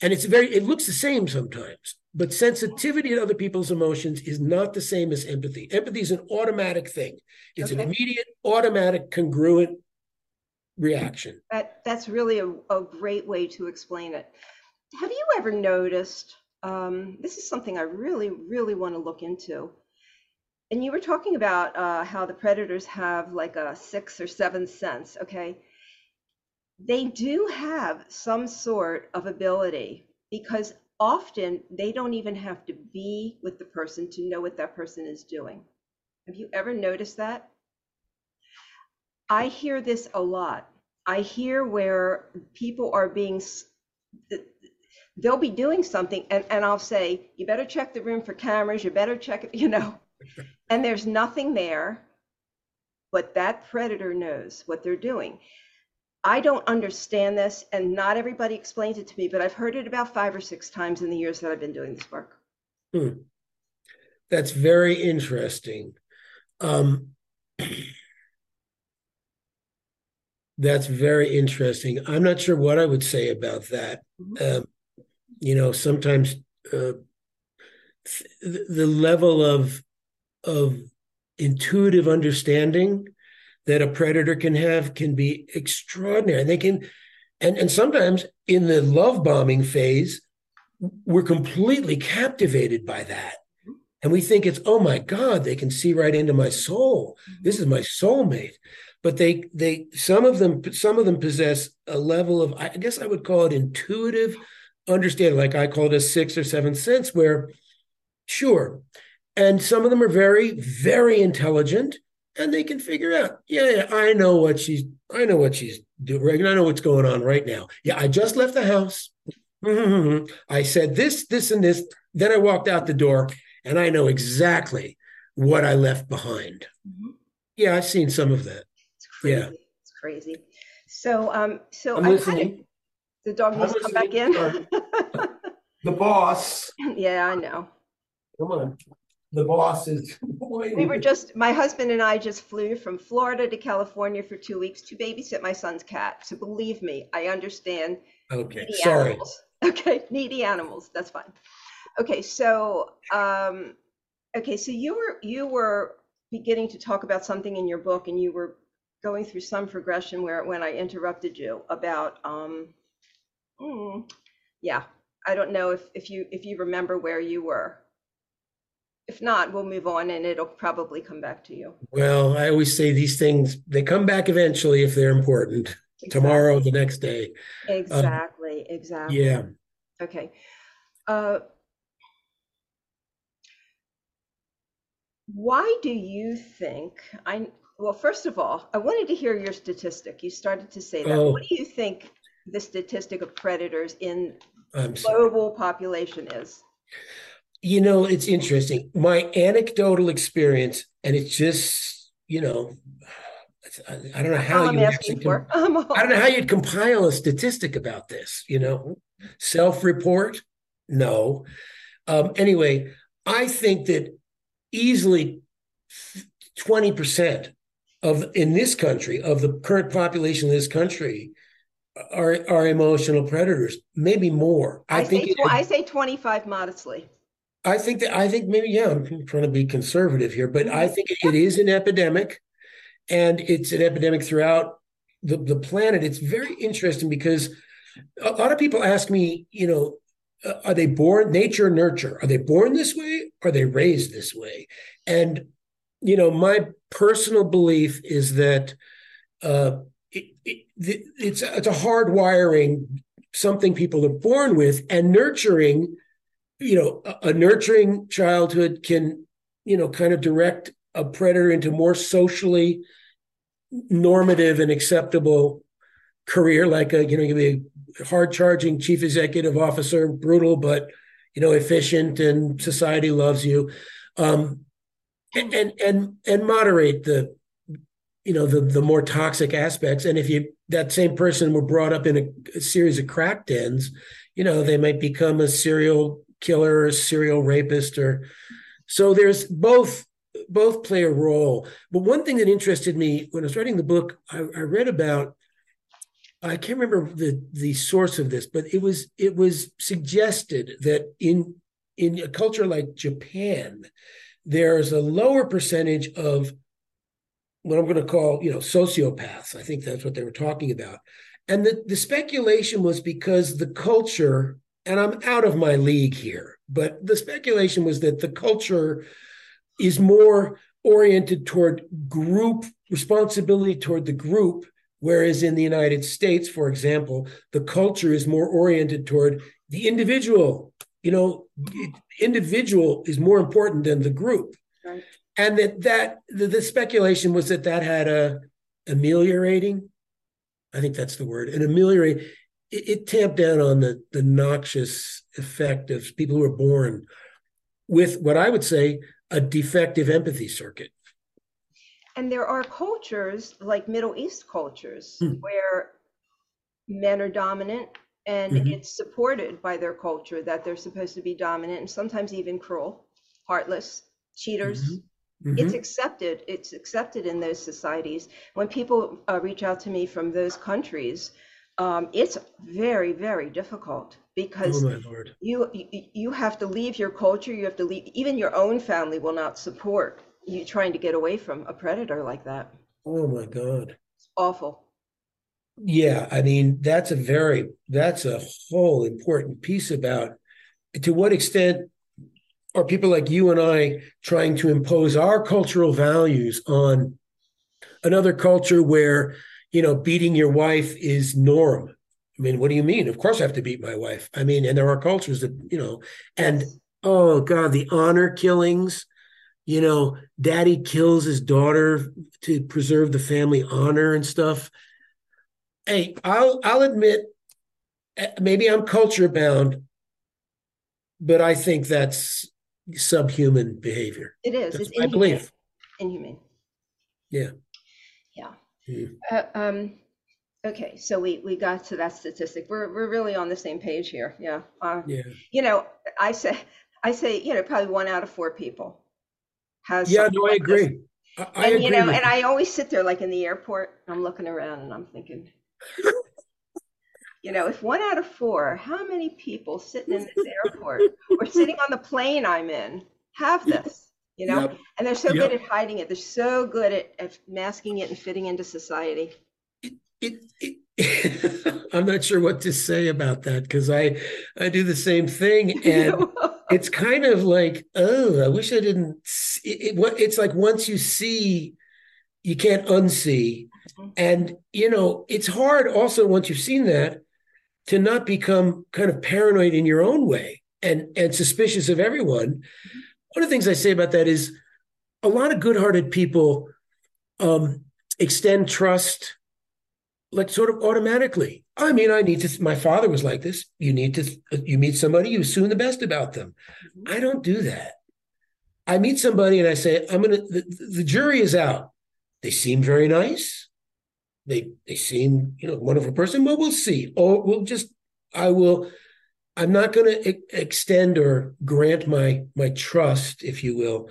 and it's very. It looks the same sometimes, but sensitivity to other people's emotions is not the same as empathy. Empathy is an automatic thing. It's an immediate, automatic, congruent reaction. That that's really a, a great way to explain it. Have you ever noticed? Um, this is something I really, really want to look into. And you were talking about uh, how the predators have like a six or seven sense. Okay, they do have some sort of ability because often they don't even have to be with the person to know what that person is doing. Have you ever noticed that? I hear this a lot. I hear where people are being, they'll be doing something and, and I'll say, you better check the room for cameras, you better check, it," you know, and there's nothing there, but that predator knows what they're doing. I don't understand this and not everybody explains it to me, but I've heard it about five or six times in the years that I've been doing this work. Hmm. That's very interesting. Um, that's very interesting. I'm not sure what I would say about that. Um, you know, sometimes uh, th- the level of of intuitive understanding that a predator can have can be extraordinary. They can, and and sometimes in the love bombing phase, we're completely captivated by that. And we think it's, oh my God, they can see right into my soul. Mm-hmm. This is my soulmate. But they they some of them some of them possess a level of, I guess I would call it intuitive understanding, like I call it a sixth or seventh sense, where sure. And some of them are very, very intelligent and they can figure out, yeah, yeah, I know what she's I know what she's doing. I know what's going on right now. Yeah, I just left the house. I said this, this, and this. Then I walked out the door and I know exactly what I left behind. Mhm. Yeah, I've seen some of that. It's crazy. Yeah. It's crazy. So, um, so I'm I kind of, listening. the dog needs to come back in. The boss. Yeah, I know. Come on. The boss is. We were just, my husband and I just flew from Florida to California for two weeks to babysit my son's cat. So believe me, I understand Okay. Sorry. animals. Okay, needy animals. That's fine. Okay, so um, okay, so you were you were beginning to talk about something in your book, and you were going through some progression where when I interrupted you about um, mm, yeah, I don't know if if you if you remember where you were. If not, we'll move on, and it'll probably come back to you. Well, I always say these things, they come back eventually if they're important. Tomorrow, the next day. Exactly. Exactly. Yeah. Okay. Uh, Why do you think I well, first of all, I wanted to hear your statistic. You started to say that. Oh. What do you think the statistic of predators in I'm sorry. global population is? You know, it's interesting. My anecdotal experience, and it's just, you know, I, don't know how you actually com- I don't know how you'd compile a statistic about this, you know. Self-report? No. Um, anyway, I think that easily 20% of in this country, of the current population of this country, are are emotional predators, maybe more. I, I think say it- I say 25 modestly. I think that I think maybe yeah, I'm trying to be conservative here, but I think it is an epidemic, and it's an epidemic throughout the, the planet. It's very interesting because a lot of people ask me, you know, uh, are they born nature nurture? Are they born this way? Are they raised this way? And you know, my personal belief is that uh, it, it, it's it's a hardwiring something people are born with, and nurturing you know a, a nurturing childhood can you know kind of direct a predator into more socially normative and acceptable career like a you know you be a hard charging chief executive officer brutal but you know efficient and society loves you. Um and and and, and moderate the you know the the more toxic aspects. And if you that same person were brought up in a, a series of crack dens you know they might become a serial killer serial rapist or so there's both both play a role. But one thing that interested me when i was writing the book i, I read about i can't remember the the source of this but it was it was suggested that in in a culture like japan there's a lower percentage of what i'm going to call you know sociopaths. I think that's what they were talking about. And the, the speculation was because the culture and I'm out of my league here, but the speculation was that the culture is more oriented toward group responsibility toward the group, whereas in the United States, for example, the culture is more oriented toward the individual. You know, individual is more important than the group, Right. and that that the, the speculation was that that had a ameliorating. I think that's the word, an ameliorate it, it tamped down on the the noxious effect of people who are born with what I would say a defective empathy circuit. And there are cultures like Middle East cultures Hmm. where men are dominant and Mhm. it's supported by their culture that they're supposed to be dominant and sometimes even cruel, heartless, cheaters. Mhm. It's accepted. It's accepted in those societies. When people uh, reach out to me from those countries, um, it's very, very difficult Oh because you you you have to leave your culture. You have to leave. Even your own family will not support you trying to get away from a predator like that. Oh my god! It's awful. Yeah, I mean that's a very that's a whole important piece about to what extent are people like you and I trying to impose our cultural values on another culture where you know beating your wife is norm. I mean, what do you mean? Of course, I have to beat my wife. I mean, and there are cultures that you know, and oh god, the honor killings. You know, daddy kills his daughter to preserve the family honor and stuff hey, I'll I'll admit eh, maybe I'm culture bound, but I think that's subhuman behavior. it is. That's It's my inhumane. belief. Inhumane. Yeah. Mm. Uh, um, okay, so we we got to that statistic. We're we're really on the same page here. Yeah. Uh, Yeah. you know, I say I say you know probably one out of four people has. Yeah, no, I like this. agree. I, I and agree. you know, and. I always sit there like in the airport, I'm looking around and I'm thinking, you know, if one out of four, how many people sitting in this airport or sitting on the plane I'm in have this? You know, Yep. and they're so Yep. good at hiding it. They're so good at, at masking it and fitting into society. It, it, I'm not sure what to say about that because I I do the same thing and it's kind of like oh I wish I didn't. See, it, it, it's like once you see, you can't unsee, Mhm. and you know it's hard also once you've seen that to not become kind of paranoid in your own way and and suspicious of everyone. One of the things I say about that is a lot of good-hearted people um, extend trust like sort of automatically. I mean, I need to. My father was like this. You need to. You meet somebody, you assume the best about them. Mm-hmm. I don't do that. I meet somebody and I say, I'm gonna. The, the jury is out. They seem very nice. They they seem you know wonderful person. but we'll see. Or we'll just. I will. I'm not going to e- extend or grant my my trust, if you will,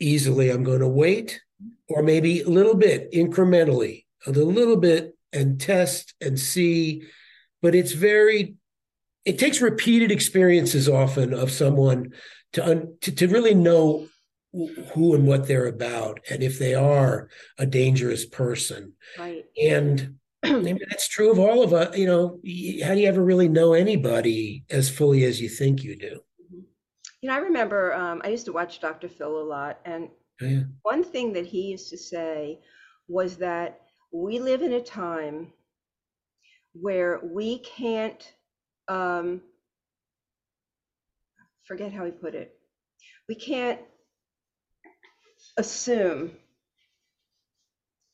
easily. I'm going to wait, or maybe a little bit incrementally, a little bit and test and see. But it's very, it takes repeated experiences often of someone to, to, to really know who and what they're about and if they are a dangerous person. Right. And maybe that's true of all of us. You know, how do you ever really know anybody as fully as you think you do? Mm-hmm. You know, I remember um, I used to watch Dr. Phil a lot, and oh, yeah. one thing that he used to say was that we live in a time where we can't um, forget how he put it we can't assume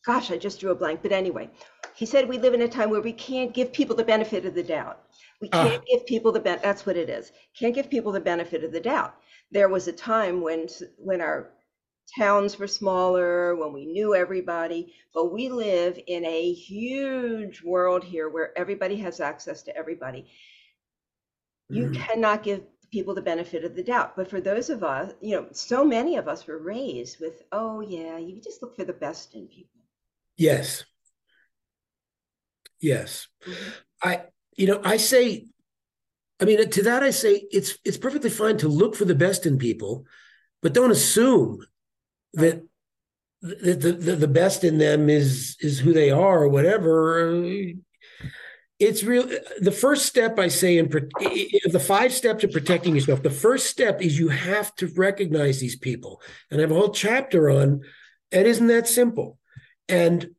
gosh i just drew a blank but anyway he said we live in a time where we can't give people the benefit of the doubt we ah. can't uh. give people the ben- that's what it is can't give people the benefit of the doubt there was a time when when our towns were smaller, when we knew everybody, but we live in a huge world here where everybody has access to everybody. You mm. cannot give people the benefit of the doubt. But for those of us, you know, so many of us were raised with, oh, yeah, you just look for the best in people. Yes. Yes. Mm-hmm. I, you know, I say, I mean, to that I say it's it's perfectly fine to look for the best in people, but don't assume that the, the, the best in them is is who they are or whatever it's real the first step i say in the five steps of protecting yourself the first step is you have to recognize these people and i have a whole chapter on it isn't that simple and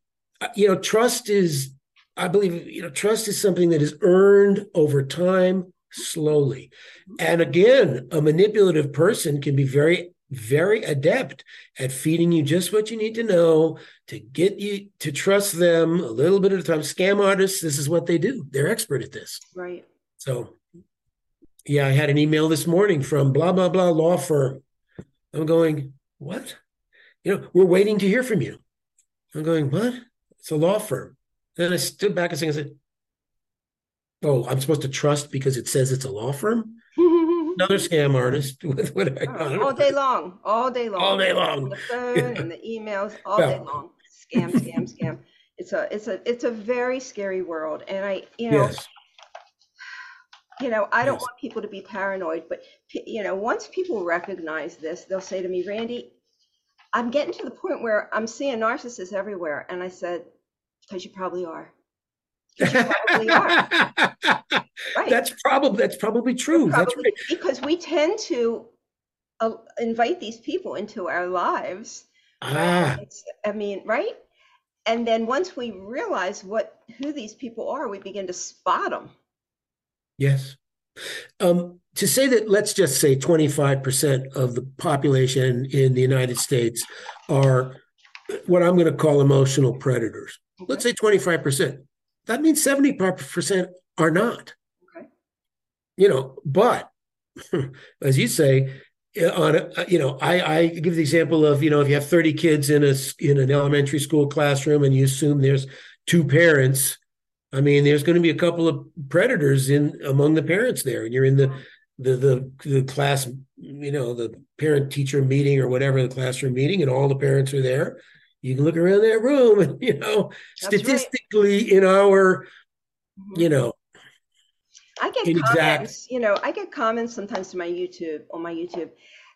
you know trust is i believe you know trust is something that is earned over time slowly and again a manipulative person can be very very adept at feeding you just what you need to know to get you to trust them a little bit at a time. Scam artists, this is what they do. They're expert at this. Right. So, yeah, I had an email this morning from blah, blah, blah law firm. I'm going, what? You know, we're waiting to hear from you. I'm going, what? It's a law firm. Then I stood back and said, oh, I'm supposed to trust because it says it's a law firm? another scam artist with what I oh, all day long, all day long, all day long. The phone and the emails, all well, day long. Scam, scam, scam. It's a, it's a, it's a very scary world, and I, you know, yes. you know, I don't yes. want people to be paranoid, but you know, once people recognize this, they'll say to me, Randi, I'm getting to the point where I'm seeing narcissists everywhere, and I said, because you probably are. Probably are. Right. That's probably that's probably true. Probably, that's right. Because we tend to uh, invite these people into our lives. Ah. I mean, right? And then once we realize what who these people are, we begin to spot them. Yes. Um, to say that, let's just say 25% of the population in the United States are what I'm going to call emotional predators. Okay. Let's say 25%. That means 75% are not Okay. you know, but as you say, uh, on a, uh, you know, I, I give the example of you know if you have thirty kids in a in an elementary school classroom and you assume there's two parents, I mean, there's going to be a couple of predators in among the parents there, and you're in the mm-hmm. the the the class, you know, the parent teacher meeting or whatever the classroom meeting, and all the parents are there. You can look around that room, and you know, That's statistically right. in our, mm-hmm. you know, I get comments, you know, I get comments sometimes to my YouTube on my YouTube.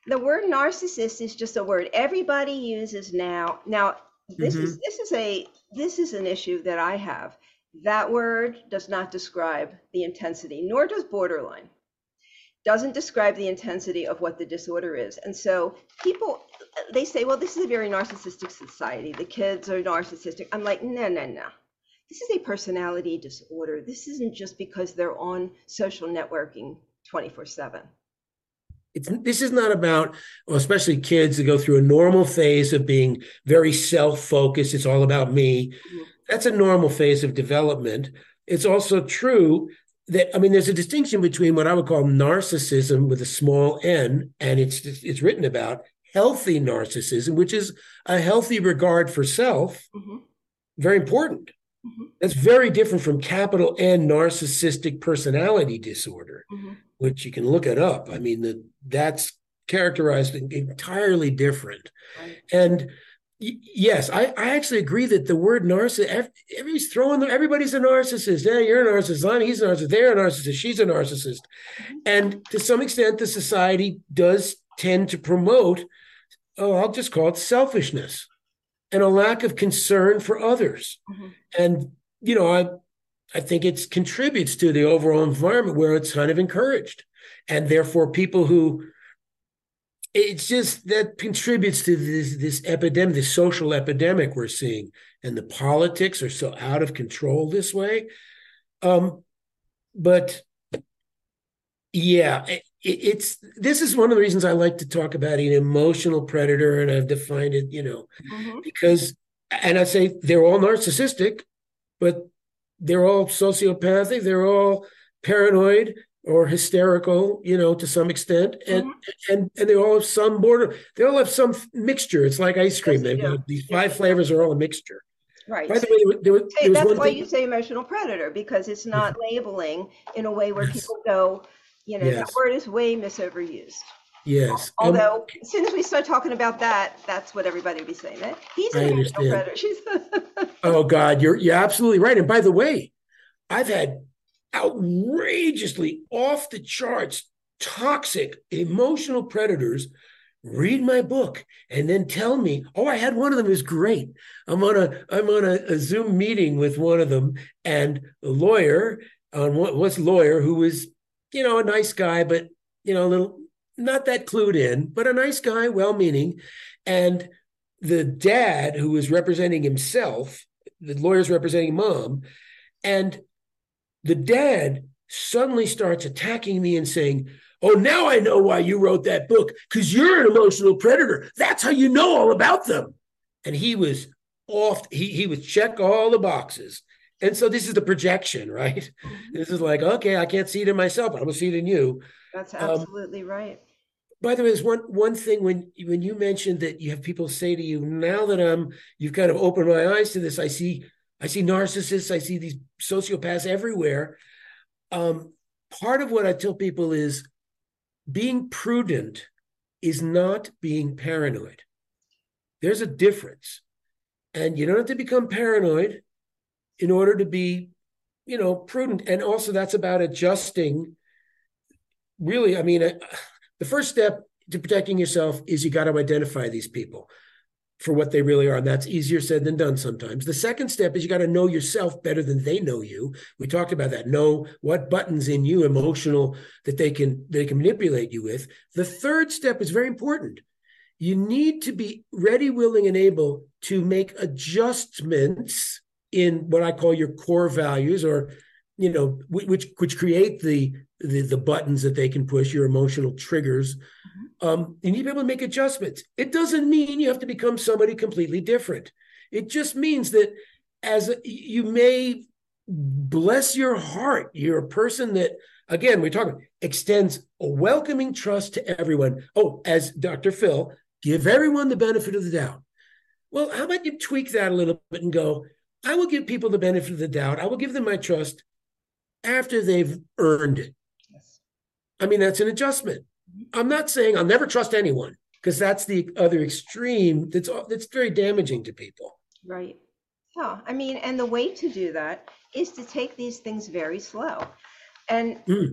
The word narcissist is just a word everybody uses now. Now, this mm-hmm. is this is a this is an issue that I have. That word does not describe the intensity, nor does borderline. Doesn't describe the intensity of what the disorder is. And so people they say, well, this is a very narcissistic society. The kids are narcissistic. I'm like, no, no, no this is a personality disorder. This isn't just because they're on social networking 24 7. It's, this is not about, well, especially kids that go through a normal phase of being very self focused. It's all about me. Mm-hmm. That's a normal phase of development. It's also true that I mean, there's a distinction between what I would call narcissism with a small n, and it's it's written about healthy narcissism, which is a healthy regard for self. Mm-hmm. Very important. Mm-hmm. That's very different from capital N narcissistic personality disorder, mm-hmm. which you can look it up. I mean, the, that's characterized entirely different. Right. And yes, I, I actually agree that the word narcissist, everybody's throwing, everybody's a narcissist. Yeah, you're a narcissist. I'm, he's a narcissist. They're a narcissist. She's a narcissist. Mm-hmm. And to some extent, the society does tend to promote, oh, I'll just call it selfishness and a lack of concern for others. Mm-hmm. And, you know, I, I think it contributes to the overall environment where it's kind of encouraged. And therefore, people who it's just that contributes to this this epidemic, this social epidemic we're seeing, and the politics are so out of control this way. Um, but yeah, it's this is one of the reasons I like to talk about an emotional predator, and I've defined it, you know, mm-hmm. because and I say they're all narcissistic, but they're all sociopathic, they're all paranoid, or hysterical, you know, to some extent, and mm-hmm. and and they all have some border. They all have some mixture. It's like ice cream. Yes, got these five flavors are all a mixture. Right. By the way, there, was, there was that's why thing. you say emotional predator because it's not labeling in a way where people go, you know, yes. that word is way misoverused. Yes. Although, um, as soon as we start talking about that, that's what everybody would be saying. That he's an emotional predator. She's oh God, you're you're absolutely right. And by the way, I've had outrageously off the charts, toxic, emotional predators read my book and then tell me oh i had one of them is great i'm on a i'm on a, a, zoom meeting with one of them and a lawyer on what what's lawyer who was you know a nice guy but you know a little not that clued in but a nice guy well meaning and the dad who was representing himself the lawyer's representing mom and the dad suddenly starts attacking me and saying, Oh, now I know why you wrote that book because you're an emotional predator. That's how you know all about them. And he was off, he, he would check all the boxes. And so this is the projection, right? Mm-hmm. This is like, okay, I can't see it in myself, but I'm gonna see it in you. That's um, absolutely um, right. By the way, there's one one thing when when you mentioned that you have people say to you, now that I'm you've kind of opened my eyes to this, I see I see narcissists, I see these sociopaths everywhere. Um, part of what I tell people is being prudent is not being paranoid. There's a difference. And you don't have to become paranoid in order to be, you know, prudent. And also, that's about adjusting. Really, I mean, uh, the first step to protecting yourself is you got to identify these people for what they really are. And that's easier said than done sometimes. The second step is you got to know yourself better than they know you. We talked about that. Know what buttons in you emotional that they can they can manipulate you with. The third step is very important. You need to be ready, willing, and able to make adjustments in what I call your core values or you know which which create the the, the buttons that they can push your emotional triggers um, you need to be able to make adjustments. It doesn't mean you have to become somebody completely different. It just means that as a, you may bless your heart, you're a person that, again, we're talking extends a welcoming trust to everyone. Oh, as Dr. Phil, give everyone the benefit of the doubt. Well, how about you tweak that a little bit and go, I will give people the benefit of the doubt. I will give them my trust after they've earned it. Yes. I mean, that's an adjustment. I'm not saying I'll never trust anyone because that's the other extreme that's that's very damaging to people. Right. Yeah. I mean, and the way to do that is to take these things very slow. And mm.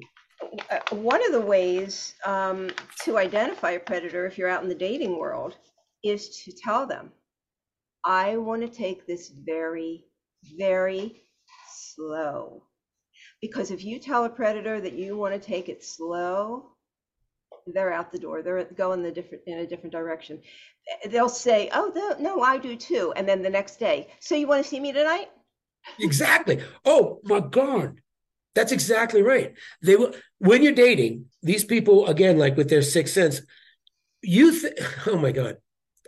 one of the ways um, to identify a predator, if you're out in the dating world, is to tell them, I want to take this very, very slow. Because if you tell a predator that you want to take it slow, they're out the door. They're going the different in a different direction. They'll say, "Oh, no, I do too," and then the next day, "So you want to see me tonight?" Exactly. Oh my God, That's exactly right. They will when you're dating these people again, like with their sixth sense. You, th- oh my god,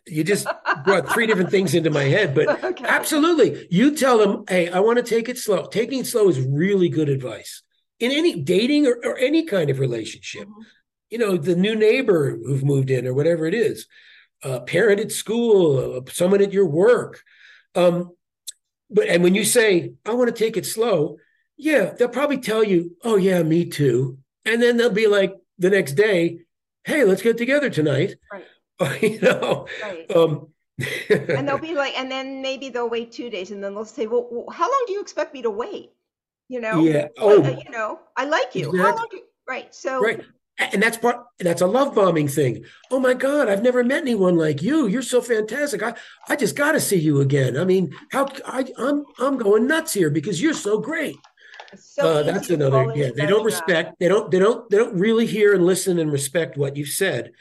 you just brought three different things into my head, but okay. absolutely, you tell them, "Hey, I want to take it slow." Taking it slow is really good advice in any dating or, or any kind of relationship. Mm-hmm. You know, the new neighbor who've moved in or whatever it is, a parent at school, someone at your work. Um, but and when you say, "I want to take it slow," yeah, they'll probably tell you, "Oh yeah, me too," and then they'll be like the next day, "Hey, let's get together tonight." Right. you know. Right. Um, and they'll be like, and then maybe they'll wait two days, and then they'll say, "Well, how long do you expect me to wait?" You know. Yeah. Oh. you know, I like you. Exactly. How long do you, right. So. Right and that's part that's a love bombing thing oh my god i've never met anyone like you you're so fantastic i i just got to see you again i mean how I, i'm i'm going nuts here because you're so great so uh, that's another yeah they don't respect they don't they don't they don't really hear and listen and respect what you've said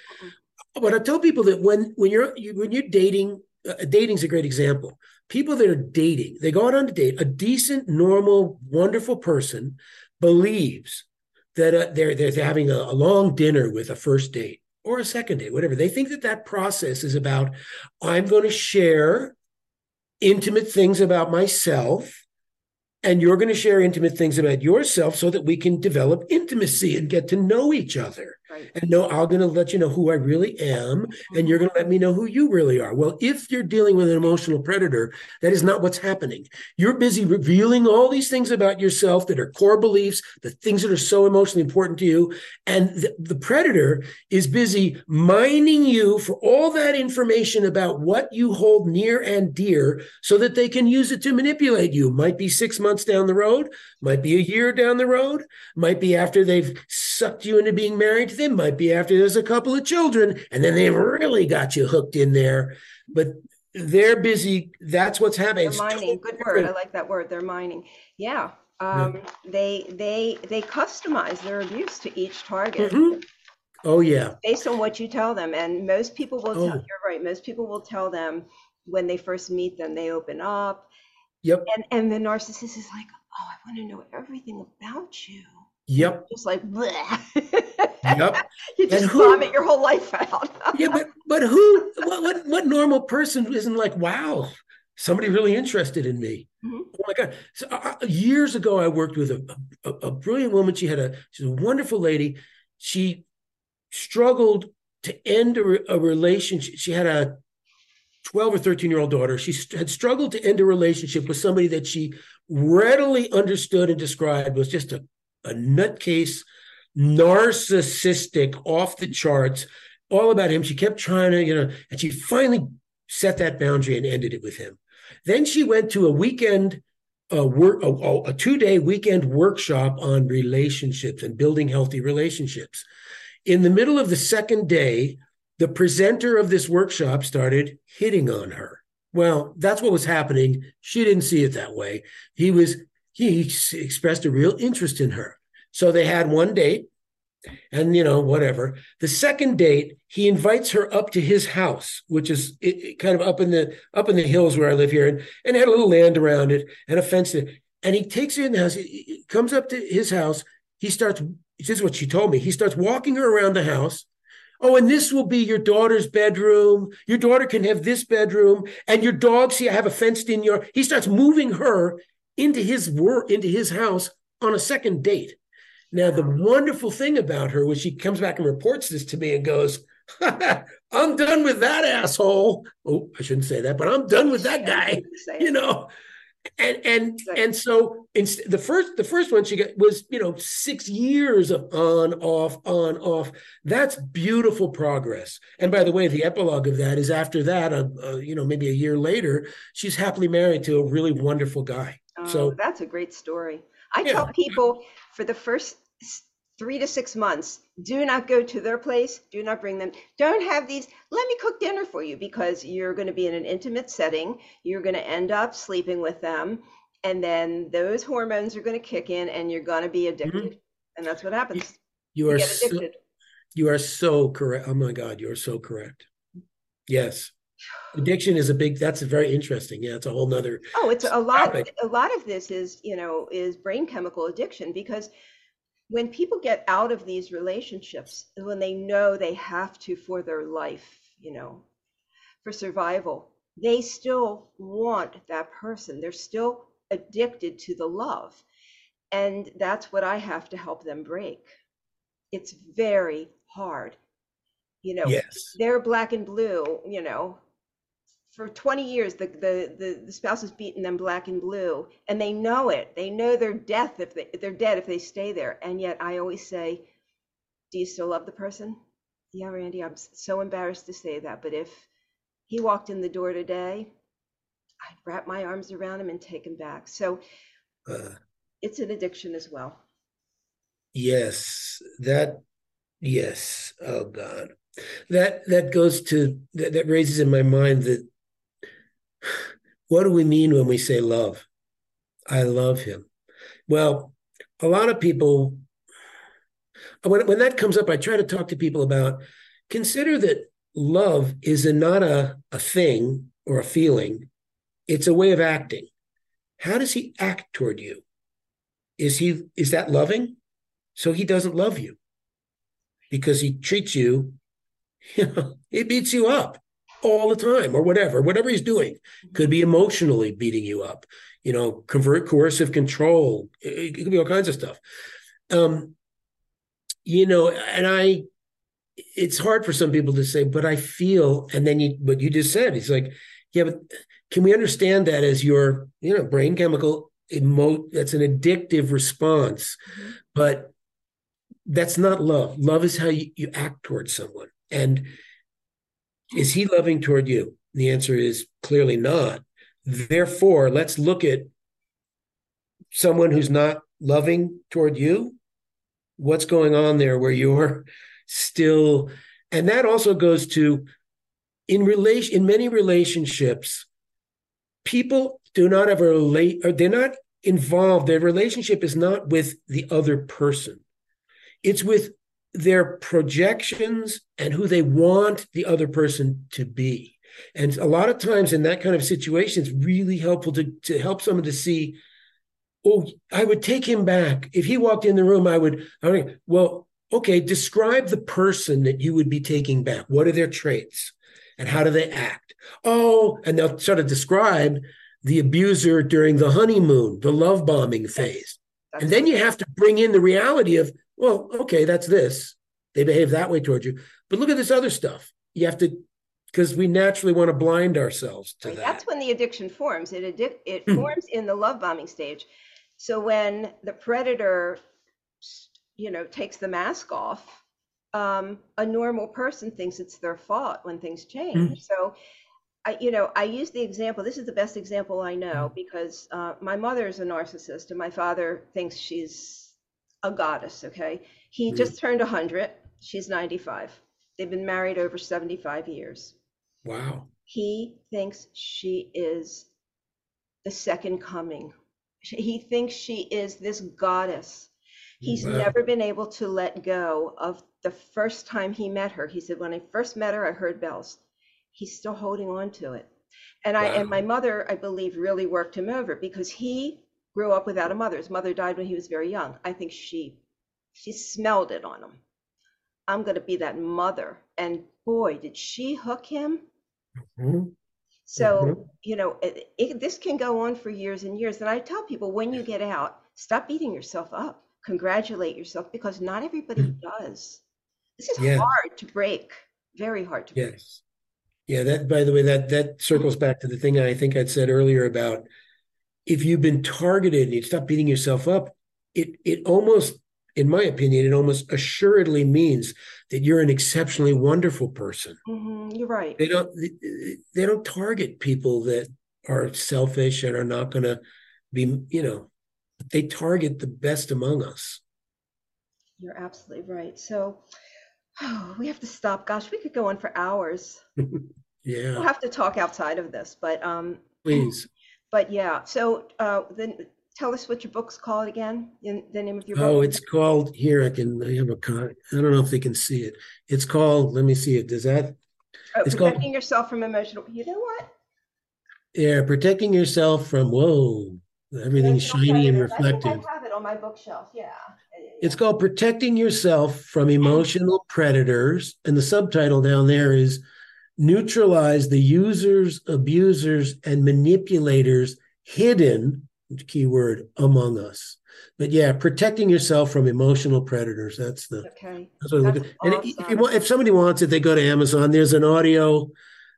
but i tell people that when when you're you, when you're dating uh, dating's a great example people that are dating they go out on a date a decent normal wonderful person believes that uh, they're they're having a, a long dinner with a first date or a second date, whatever. They think that that process is about I'm going to share intimate things about myself and you're going to share intimate things about yourself so that we can develop intimacy and get to know each other right. and know i'm going to let you know who i really am and you're going to mm-hmm. let me know who you really are. Well if you're dealing with an emotional predator that is not what's happening. You're busy revealing all these things about yourself that are core beliefs the things that are so emotionally important to you and the, the predator is busy mining you for all that information about what you hold near and dear so that they can use it to manipulate you. Might be six months down the road might be a year down the road. Might be after they've sucked you into being married to them. Might be after there's a couple of children and then they've really got you hooked in there. But they're busy. That's what's happening. They're mining. Good word. I like that word. They're mining. Yeah. Um, yeah. they they they customize their abuse to each target. Mm-hmm. oh yeah. Based on what you tell them. And most people will oh. tell you're right. Most people will tell them when they first meet them they open up. Yep. And and the narcissist is like oh i want to know everything about you Yep. Just like Yep. you just who, vomit your whole life out. yeah, but but who what, what what normal person isn't like, wow, somebody really interested in me? Mm-hmm. Oh my God. So uh, uh, years ago I worked with a, a, a brilliant woman. She had a she's a wonderful lady. She struggled to end a, a relationship. She had a 12 or 13 year old daughter. She had struggled to end a relationship with somebody that she readily understood and described was just a a nutcase, narcissistic, off the charts, all about him. She kept trying to, you know, and she finally set that boundary and ended it with him. Then she went to a weekend a work a, a two-day weekend workshop on relationships and building healthy relationships. In the middle of the second day, the presenter of this workshop started hitting on her. Well, that's what was happening. She didn't see it that way. He was he expressed a real interest in her. So they had one date and you know whatever the second date he invites her up to his house which is it, it kind of up in the up in the hills where i live here and, and had a little land around it and a fence and he takes her in the house he comes up to his house he starts this is what she told me he starts walking her around the house oh and this will be your daughter's bedroom. Your daughter can have this bedroom and your dog see i have a fenced in yard. He starts moving her into his work into his house on a second date. Now, the wonderful thing about her was she comes back and reports this to me and goes, I'm done with that asshole. Oh, I shouldn't say that, but I'm done with that guy. You know, and and and so inst- the first the first one she got was you know six years of on off on off. That's beautiful progress. And by the way, the epilogue of that is after that, uh, uh, you know, maybe a year later, she's happily married to a really wonderful guy. Oh, so that's a great story. I yeah. tell people for the first three to six months, do not go to their place. Do not bring them. Don't have these, let me cook dinner for you because you're going to be in an intimate setting. You're going to end up sleeping with them. And then those hormones are going to kick in and you're going to be addicted. Mm-hmm. And that's what happens. You, you are so, you are so correct. Oh my God, you are so correct. Yes. addiction is a big that's a very interesting yeah it's a whole nother oh it's a lot topic. a lot of this is you know is brain chemical addiction because when people get out of these relationships when they know they have to for their life you know for survival they still want that person. They're still addicted to the love. And that's what i have to help them break. It's very hard. You know yes. they're black and blue you know for 20 years the, the, the, the spouse has beaten them black and blue and they know it. They know they're death if they, they're dead if they stay there. And yet i always say do you still love the person? Yeah Randi i'm so embarrassed to say that but if he walked in the door today i'd wrap my arms around him and take him back. So uh, it's an addiction as well. Yes that yes oh god. That that goes to that, that raises in my mind that what do we mean when we say love? I love him. Well, a lot of people, when, when that comes up, I try to talk to people about consider that love is a, not a, a thing or a feeling, it's a way of acting. How does he act toward you? Is he is that loving? So he doesn't love you because he treats you, you know, he beats you up all the time or whatever, whatever he's doing. Could be emotionally beating you up, you know, convert coercive control. It, it could be all kinds of stuff. Um, you know, and I, it's hard for some people to say, but I feel, and then you, what you just said, it's like, yeah, but can we understand that as your, you know, brain chemical emo that's an addictive response, mm-hmm. but that's not love. Love is how you, you act towards someone. And is he loving toward you? The answer is clearly not. Therefore, let's look at someone who's not loving toward you. What's going on there where you're still, and that also goes to in relation in many relationships, people do not a relate or they're not involved. Their relationship is not with the other person. It's with their projections and who they want the other person to be. And a lot of times in that kind of situation, it's really helpful to, to help someone to see, oh, I would take him back. If he walked in the room, I would, I would well, okay, describe the person that you would be taking back. What are their traits? And how do they act? Oh, and they'll sort of describe the abuser during the honeymoon, the love bombing phase. And then you have to bring in the reality of well, okay, that's this. They behave that way towards you. But look at this other stuff. You have to, because we naturally want to blind ourselves to that. That's when the addiction forms. It addic- it hmm. forms in the love bombing stage. So when the predator, you know, takes the mask off, um, a normal person thinks it's their fault when things change. Mm. So I, you know, I use the example. This is the best example I know hmm. because uh, my mother is a narcissist, and my father thinks she's a goddess, okay? He mm. just turned 100. She's 95. They've been married over 75 years. Wow. He thinks she is the second coming. He thinks she is this goddess. He's wow. never been able to let go of the first time he met her. He said, When I first met her, I heard bells. He's still holding on to it. And I and my mother, I believe, really worked him over because he grew up without a mother. His mother died when he was very young. I think she she smelled it on him. I'm going to be that mother. And boy, did she hook him. Mm-hmm. So, mm-hmm. you know, it, it, this can go on for years and years. And I tell people when you get out, stop beating yourself up, congratulate yourself because not everybody mm-hmm. does. This is yeah. hard to break, very hard to yes. break. Yes. Yeah, that by the way, that that circles back to the thing I think I'd said earlier about if you've been targeted and you stop beating yourself up, it it almost, in my opinion, it almost assuredly means that you're an exceptionally wonderful person. Mm-hmm, you're right. They don't they, they don't target people that are selfish and are not going to be, you know, they target the best among us. You're absolutely right. So oh, we have to stop. Gosh, we could go on for hours. yeah. We'll have to talk outside of this, but um please but yeah, so uh, then tell us what your book's called again. In the name of your book. Oh, it's called here. I can. I have a con. I don't know if they can see it. It's called. Let me see it. Does that Oh, It's called- protecting yourself from emotional. You know what? Yeah, protecting yourself from whoa, everything's shiny and predators. I reflective. I have it on my bookshelf. Yeah, It's called Protecting Yourself from Emotional Predators. And the subtitle down there is Neutralize the Users, Abusers, and Manipulators Hidden, keyword, among us. But yeah, protecting yourself from emotional predators. That's the Okay. that's what That's at. And if you want, if somebody wants it, they go to Amazon. There's an audio,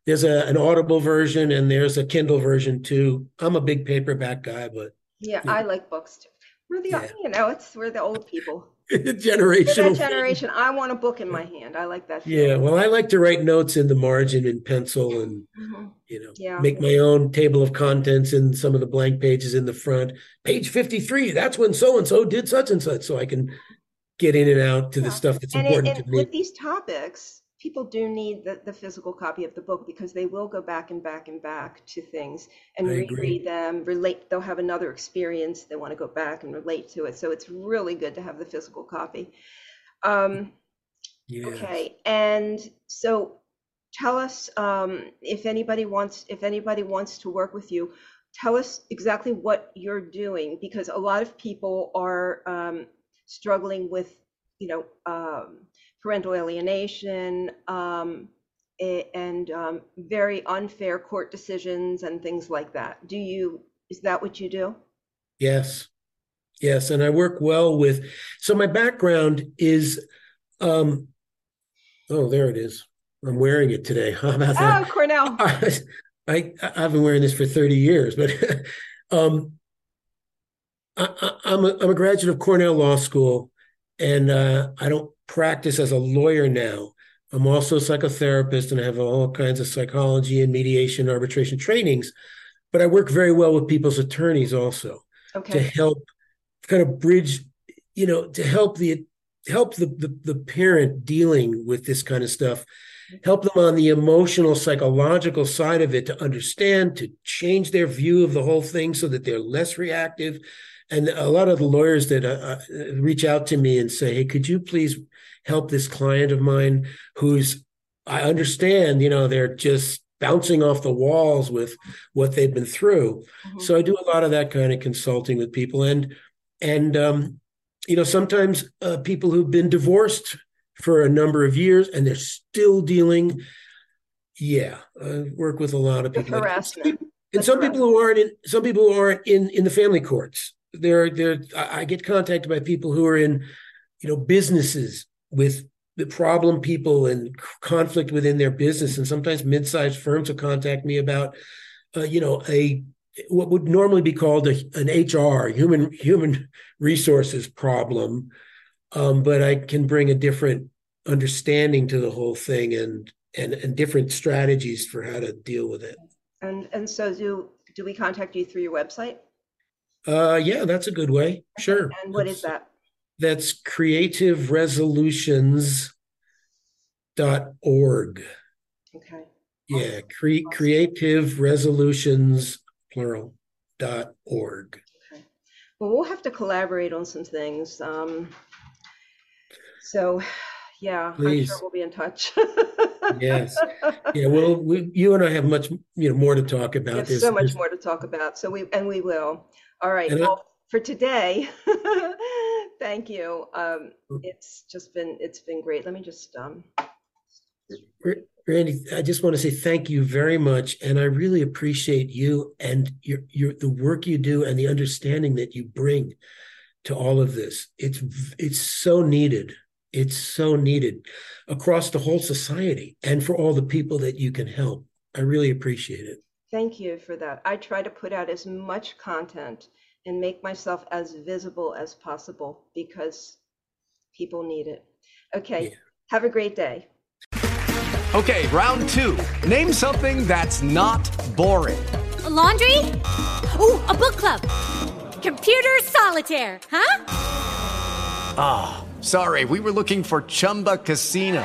there's a, an audible version, and there's a Kindle version too. I'm a big paperback guy, but Yeah, Yeah. I like books too. We're the, Yeah. you know, it's we're the old people. Generational. that generation. I want a book in my hand. I like that. Yeah, well, I like to write notes in the margin in pencil and Mhm. you know Yeah. make my own table of contents in some of the blank pages in the front. Page 53, that's when so and so did such and such, so I can get in and out to the stuff that's And, it, important and to me. with these topics, people do need the, the physical copy of the book because they will go back and back and back to things and I agree. reread them, relate. They'll have another experience. They want to go back and relate to it. So it's really good to have the physical copy. Um, Yeah. Okay, and so tell us um, if anybody wants, if anybody wants to work with you, tell us exactly what you're doing because a lot of people are um, struggling with, you know, um, parental alienation um, and um, very unfair court decisions and things like that. Do you, is that what you do? Yes. Yes, and I work well with so my background is um oh, there it is. I'm wearing it today. How about that? Oh, Cornell. I, I I've been wearing this for 30 years, but um, I, I, I'm a I'm a graduate of Cornell Law School, and uh, I don't practice as a lawyer now. I'm also a psychotherapist, and I have all kinds of psychology and mediation, arbitration trainings. But I work very well with people's attorneys also to help kind of bridge, you know, to help the help the, the the parent dealing with this kind of stuff, help them on the emotional, psychological side of it to understand, to change their view of the whole thing so that they're less reactive. And a lot of the lawyers that uh, uh, reach out to me and say, "Hey, could you please help this client of mine who's I understand, you know, they're just bouncing off the walls with what they've been through." Mhm. So I do a lot of that kind of consulting with people, and and um, you know sometimes uh, people who've been divorced for a number of years and they're still dealing. Yeah, I work with a lot of people, harassment. and some people who aren't in some people who aren't in in the family courts. They're I I get contacted by people who are in you know businesses with the problem people and conflict within their business, and sometimes mid-sized firms will contact me about uh, you know a what would normally be called a, an HR human human resources problem, um, but I can bring a different understanding to the whole thing and and and different strategies for how to deal with it. And, and so do, do we contact you through your website? Uh, yeah, that's a good way. Sure. And what is that? That's creativeresolutions.org. Okay. Yeah, cre- creative resolutions plural dot org. Okay. Well, we'll have to collaborate on some things. Um, so, yeah, I'm sure we'll be in touch. Yes. Yeah, well, we, you and I have much, you know, more to talk about. There's- so much there's- more to talk about. So we, and we will. All right. And I- Well, for today, thank you. Um, it's just been, it's been great. Let me just, um, Randi, I just want to say thank you very much, and I really appreciate you and your your the work you do and the understanding that you bring to all of this. It's it's so needed. It's so needed across the whole society and for all the people that you can help. I really appreciate it. Thank you for that. I try to put out as much content and make myself as visible as possible because people need it. Okay, Yeah. have a great day. Okay, round two. Name something that's not boring. A laundry? Ooh, a book club. Computer solitaire, huh? Ah, sorry, we were looking for Chumba Casino.